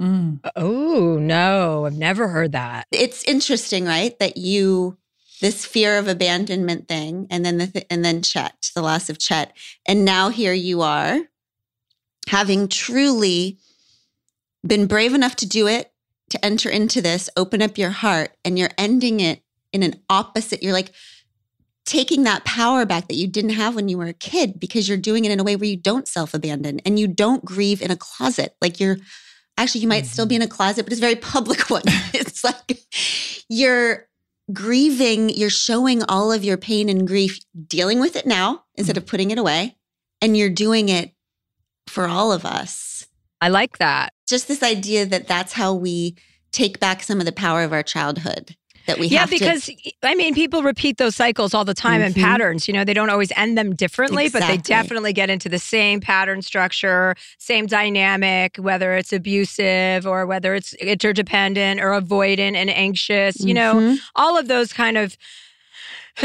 Mm. Oh, no, I've never heard that. It's interesting, right? That you this fear of abandonment thing and then the th- and then Chet, the loss of Chet. And now here you are having truly been brave enough to do it, to enter into this, open up your heart and you're ending it in an opposite. You're like taking that power back that you didn't have when you were a kid because you're doing it in a way where you don't self-abandon and you don't grieve in a closet. Like you're actually you might still be mm-hmm. in a closet, but it's a very public one. it's like you're grieving, you're showing all of your pain and grief, dealing with it now instead of mm-hmm. putting it away. And you're doing it for all of us. I like that. Just this idea that that's how we take back some of the power of our childhood. That we yeah, have to- because I mean, people repeat those cycles all the time and Mhm. patterns. You know, they don't always end them differently, but they definitely get into the same pattern structure, same dynamic, whether it's abusive or whether it's interdependent or avoidant and anxious. You know, Mhm. all of those kind of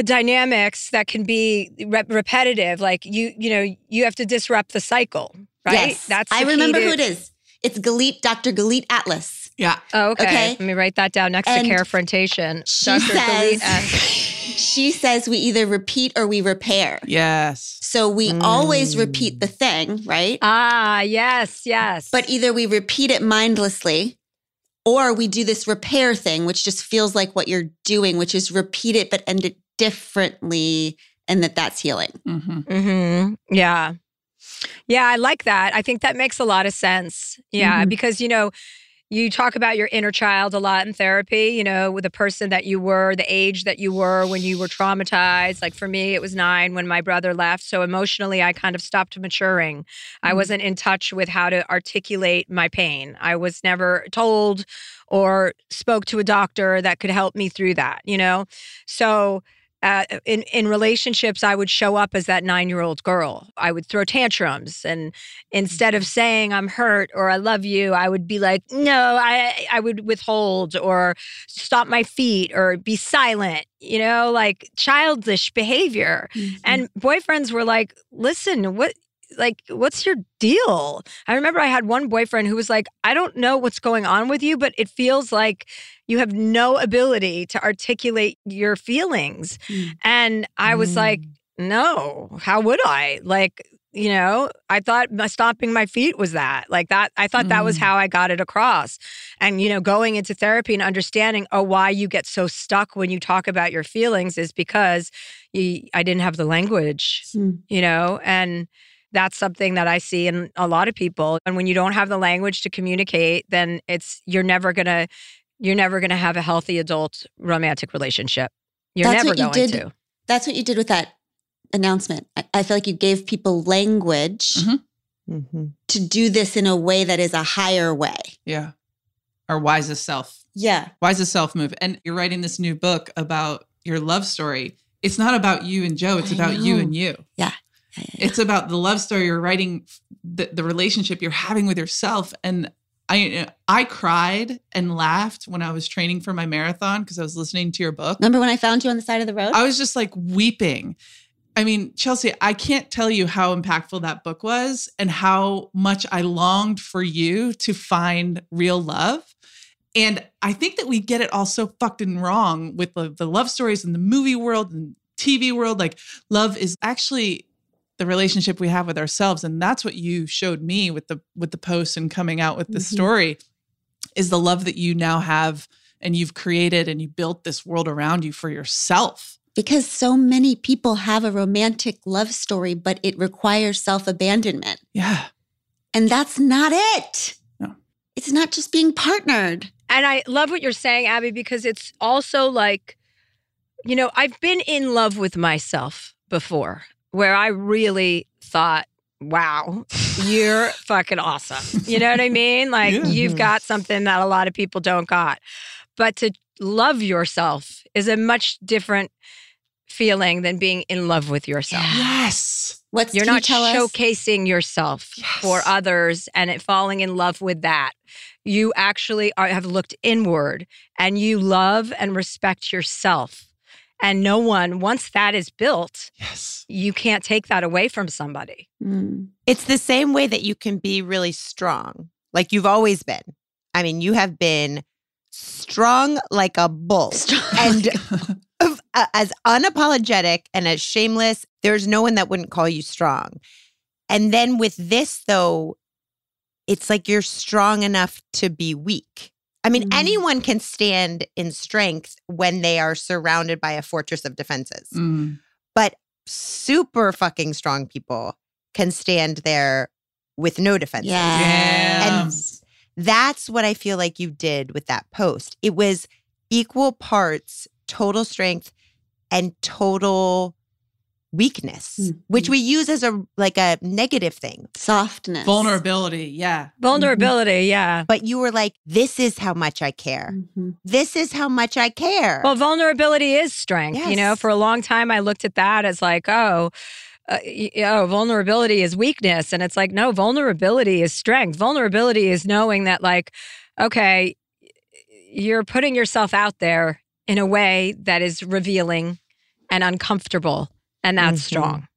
dynamics that can be re- repetitive. Like you, you know, you have to disrupt the cycle, right? Yes. That's I remember to- who it is. It's Galit, Dr. Galit Atlas. Yeah. Oh, okay. Okay. Let me write that down next And to carefrontation. She Dr. Says, she says we either repeat or we repair. Yes. So we always repeat the thing, right? Ah, yes, yes. But either we repeat it mindlessly or we do this repair thing, which just feels like what you're doing, which is repeat it but end it differently and that that's healing. Mm-hmm. hmm Yeah. Yeah, I like that. I think that makes a lot of sense. Yeah, Mhm. because, you know, you talk about your inner child a lot in therapy, you know, with the person that you were, the age that you were when you were traumatized. Like for me, it was nine when my brother left. So emotionally, I kind of stopped maturing. I mm-hmm. wasn't in touch with how to articulate my pain. I was never told or spoke to a doctor that could help me through that, you know? So, uh, in in relationships, I would show up as that nine year old girl. I would throw tantrums, and instead of saying I'm hurt or I love you, I would be like, no, I I would withhold or stop my feet or be silent. You know, like childish behavior. And boyfriends were like, listen, what like what's your deal? I remember i had one boyfriend who was like i don't know what's going on with you but it feels like you have no ability to articulate your feelings. Mm. And i was like mm. no how would i? Like you know i thought my stomping my feet was that. Like that i thought that was mm. how i got it across. And you know going into therapy and understanding oh why you get so stuck when you talk about your feelings is because you, i didn't have the language hmm. you know? And that's something that I see in a lot of people. And when you don't have the language to communicate, then it's you're never gonna you're never gonna have a healthy adult romantic relationship. You're That's never what you going did. to. That's what you did with that announcement. I, I feel like you gave people language mm-hmm. Mm-hmm. to do this in a way that is a higher way. Yeah. Our wisest self. Yeah. Wisest self move. And you're writing this new book about your love story. It's not about you and Jo, it's I about you and you. Yeah. It's about the love story you're writing, the, the relationship you're having with yourself. And I I cried and laughed when I was training for my marathon because I was listening to your book. Remember when I found you on the side of the road? I was just like weeping. I mean, Chelsea, I can't tell you how impactful that book was and how much I longed for you to find real love. And I think that we get it all so fucked and wrong with the, the love stories in the movie world and TV world. Like, love is actually the relationship we have with ourselves. And that's what you showed me with the with the post and coming out with the Mhm. story is the love that you now have and you've created and you built this world around you for yourself. Because so many people have a romantic love story, but it requires self abandonment. Yeah. And that's not it. No. It's not just being partnered. And I love what you're saying, Abby, because it's also like, you know, I've been in love with myself before where I really thought, wow, you're fucking awesome. You know what I mean? Like, Yeah. you've Mhm. got something that a lot of people don't got. But to love yourself is a much different feeling than being in love with yourself. Yes. What's You're can you not tell us? showcasing yourself for others and it falling in love with that. You actually are, have looked inward and you love and respect yourself. And no one, once that is built, yes, you can't take that away from somebody. It's the same way that you can be really strong, like you've always been. I mean, you have been strong like a bull and uh, as unapologetic and as shameless. There's no one that wouldn't call you strong. And then with this, though, it's like you're strong enough to be weak. I mean, Mm. anyone can stand in strength when they are surrounded by a fortress of defenses. Mm. But super fucking strong people can stand there with no defenses. And that's what I feel like you did with that post. It was equal parts total strength and total weakness, which we use as a like a negative thing. Softness. Vulnerability. Yeah. Vulnerability. Yeah. But you were like, this is how much I care. Mm-hmm. This is how much I care. Well, vulnerability is strength. You know, for a long time, I looked at that as like, oh, uh, y- oh, vulnerability is weakness. And it's like, no, vulnerability is strength. Vulnerability is knowing that, like, okay, you're putting yourself out there in a way that is revealing and uncomfortable. And that's Mhm. strong.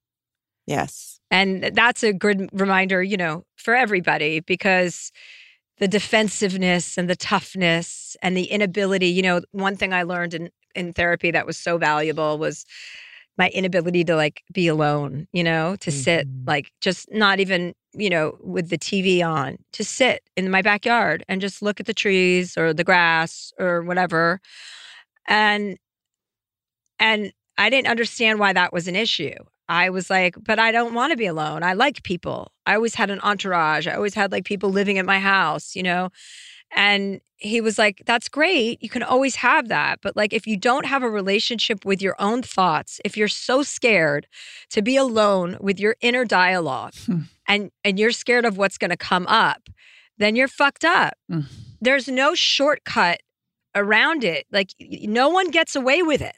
Yes. And that's a good reminder, you know, for everybody because the defensiveness and the toughness and the inability, you know, one thing I learned in in therapy that was so valuable was my inability to like be alone, you know, to sit like just not even, you know, with the TV on, to sit in my backyard and just look at the trees or the grass or whatever. And and I didn't understand why that was an issue. I was like, but I don't want to be alone. I like people. I always had an entourage. I always had like people living at my house, you know? And he was like, that's great. You can always have that. But like, if you don't have a relationship with your own thoughts, if you're so scared to be alone with your inner dialogue hmm. and, and you're scared of what's going to come up, then you're fucked up. Mm. There's no shortcut around it. Like, no one gets away with it.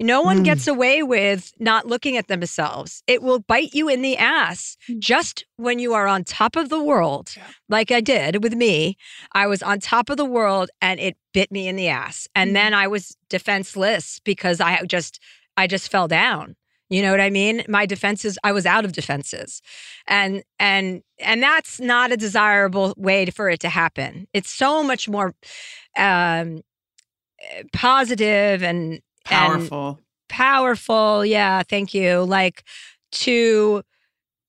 No one gets away with not looking at themselves. It will bite you in the ass just when you are on top of the world, like I did with me. I was on top of the world and it bit me in the ass. And then I was defenseless because I just I just fell down. You know what I mean? My defenses, I was out of defenses. And and and that's not a desirable way for it to happen. It's so much more um eh, positive and Powerful. powerful yeah thank you like to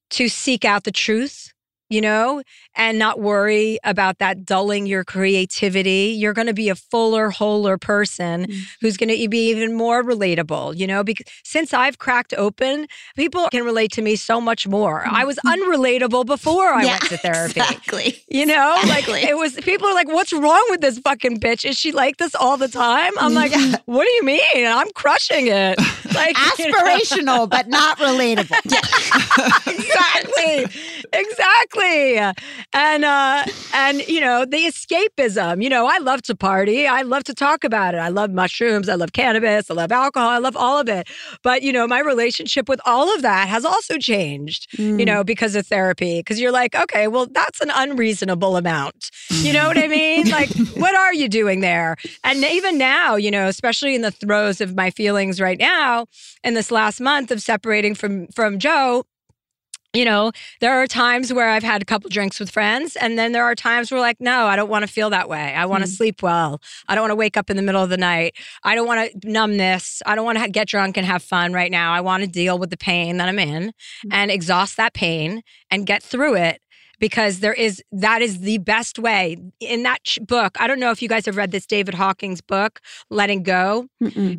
to seek out the truth you know and not worry about that dulling your creativity. You're going to be a fuller wholer person mm. who's going to be even more relatable you know because since i've cracked open people can relate to me so much more. I was mm-hmm. unrelatable before i Yeah, went to therapy exactly. you know? Like it was people are like what's wrong with this fucking bitch? Is she like this all the time? I'm like what do you mean? I'm crushing it. Like you know? Aspirational, but not relatable. exactly. Exactly and uh and you know the escapism you know i love to party. I love to talk about it. I love mushrooms. I love cannabis. I love alcohol. I love all of it. But you know my relationship with all of that has also changed you know because of therapy because you're like okay well that's an unreasonable amount. You know what i mean? Like what are you doing there? And even now you know especially in the throes of my feelings right now in this last month of separating from from Jo you know, there are times where I've had a couple drinks with friends, and then there are times where, like, no, I don't want to feel that way. I want to mm-hmm. sleep well. I don't want to wake up in the middle of the night. I don't want to numb this. I don't want to get drunk and have fun right now. I want to deal with the pain that I'm in mm. and exhaust that pain and get through it because there is that is the best way. In that book i don't know if you guys have read this David Hawkins' book letting go.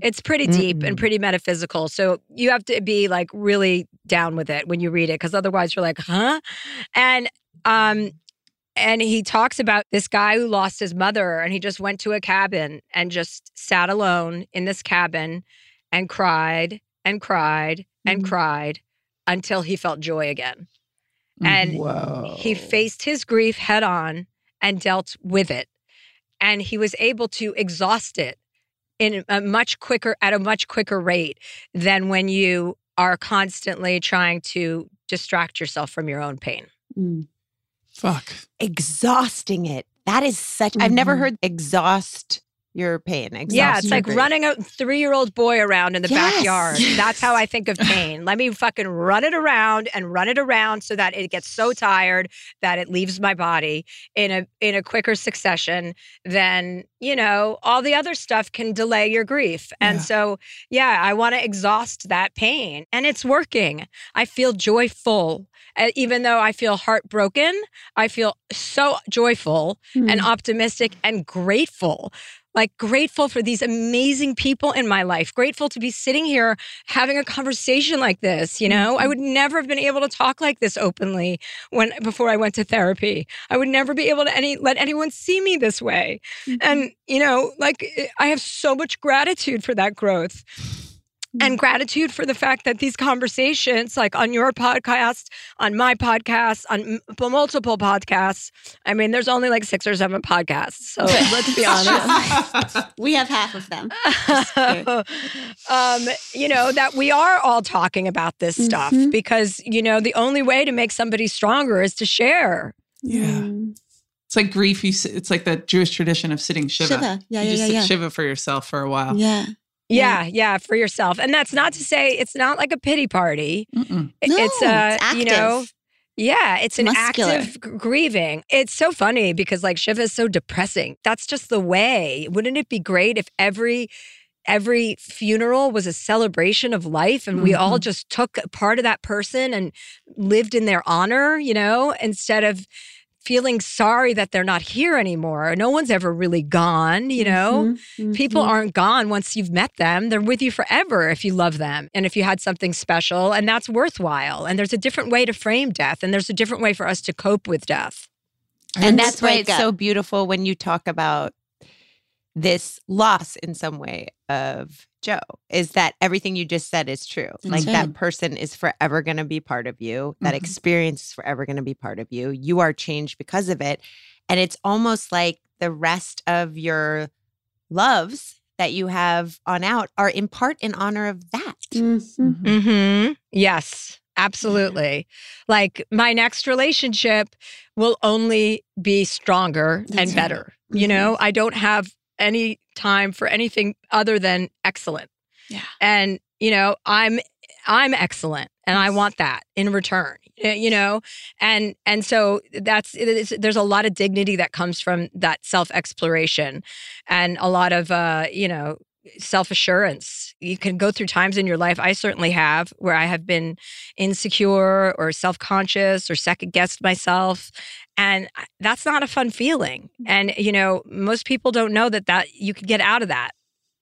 It's pretty deep and pretty metaphysical. So you have to be like really down with it when you read it because otherwise you're like huh? And um and he talks about this guy who lost his mother and he just went to a cabin and just sat alone in this cabin and cried and cried and cried until he felt joy again and he faced his grief head on and dealt with it and he was able to exhaust it in a much quicker at a much quicker rate than when you are constantly trying to distract yourself from your own pain Fuck. Exhausting it. That is such, I've never Mm-hmm. heard exhaust your pain. Exhaust Yeah, it's like grief. running a three year old boy around in the Yes. backyard. That's how I think of pain. Let me fucking run it around and run it around so that it gets so tired that it leaves my body in a in a quicker succession than, you know, all the other stuff can delay your grief. And Yeah. so, yeah, I want to exhaust that pain. And it's working. I feel joyful. Even though I feel heartbroken, I feel so joyful and Hmm. optimistic and grateful like grateful for these amazing people in my life grateful to be sitting here having a conversation like this you know? I would never have been able to talk like this openly when before i went to therapy. I would never be able to any let anyone see me this way. And you know like eh, i have so much gratitude for that growth and gratitude for the fact that these conversations, like on your podcast, on my podcast, on m- multiple podcasts, I mean, there's only like six or seven podcasts. So let's be honest. we have half of them. um, you know, that we are all talking about this stuff Mm-hmm. because, you know, the only way to make somebody stronger is to share. Yeah. It's like grief. You. sit- It's like that Jewish tradition of sitting shiva. Shiva. Yeah, you yeah, just yeah, sit yeah. shiva for yourself for a while. Yeah. Yeah, yeah, for yourself. And that's not to say it's not like a pity party. I- it's No, uh, it's you know, active. yeah, it's an Muscular. active g- grieving. It's so funny because like Shiva is so depressing. That's just the way. Wouldn't it be great if every every funeral was a celebration of life and we all just took a part of that person and lived in their honor, you know, instead of feeling sorry that they're not here anymore. No one's ever really gone, you know. Mhm, People mhm. aren't gone once you've met them. They're with you forever if you love them and if you had something special and that's worthwhile. And there's a different way to frame death and there's a different way for us to cope with death. And that's why it's so beautiful when you talk about this loss in some way of Jo is that everything you just said is true. That's like right. that person is forever going to be part of you. That Mhm. experience is forever going to be part of you. You are changed because of it. And it's almost like the rest of your loves that you have on out are in part in honor of that. Mm-hmm. Yes, absolutely. Like my next relationship will only be stronger That's and right. better. You know, I don't have any time for anything other than excellent. Yeah. And, you know, I'm I'm excellent and I want that in return. You know, and and so that's is, there's a lot of dignity that comes from that self exploration, and a lot of uh, you know self assurance. You can go through times in your life. I certainly have where I have been insecure or self conscious or second guessed myself, and that's not a fun feeling. Mm-hmm. And you know, most people don't know that that you can get out of that.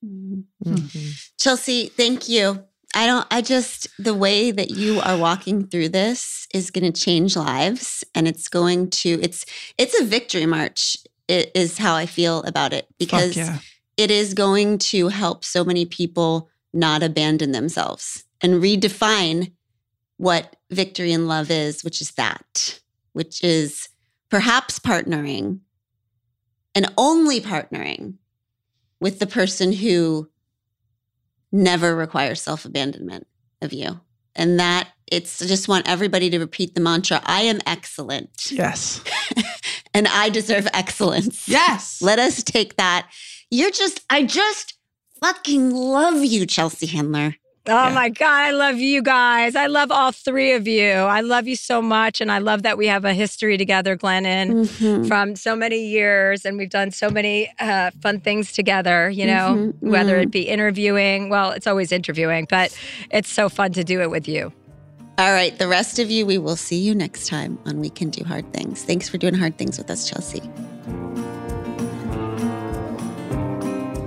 Mm-hmm. Mm-hmm. Chelsea, thank you. I don't, I just, the way that you are walking through this is going to change lives and it's going to, it's, it's a victory march, i- is how I feel about it because yeah. it is going to help so many people not abandon themselves and redefine what victory and love is, which is that, which is perhaps partnering and only partnering with the person who never requires self abandonment of you. And that it's I just want everybody to repeat the mantra I am excellent. Yes. and I deserve excellence. Yes. Let us take that. You're just, I just fucking love you, Chelsea Handler. Oh my God, I love you guys. I love all three of you. I love you so much. And I love that we have a history together, Glennon, Mhm. from so many years. And we've done so many uh, fun things together, you know, Mhm, whether mhm. it be interviewing. Well, it's always interviewing, but it's so fun to do it with you. All right, the rest of you, we will see you next time on We Can Do Hard Things. Thanks for doing hard things with us, Chelsea.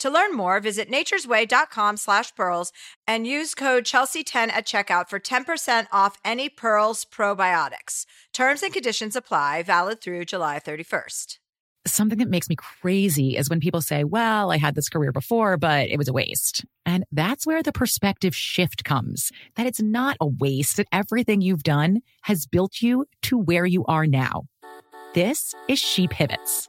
To learn more, visit naturesway.com slash pearls and use code CHELSEA10 at checkout for 10% off any Pearls probiotics. Terms and conditions apply, valid through July 31st. Something that makes me crazy is when people say, well, I had this career before, but it was a waste. And that's where the perspective shift comes that it's not a waste, that everything you've done has built you to where you are now. This is She Pivots,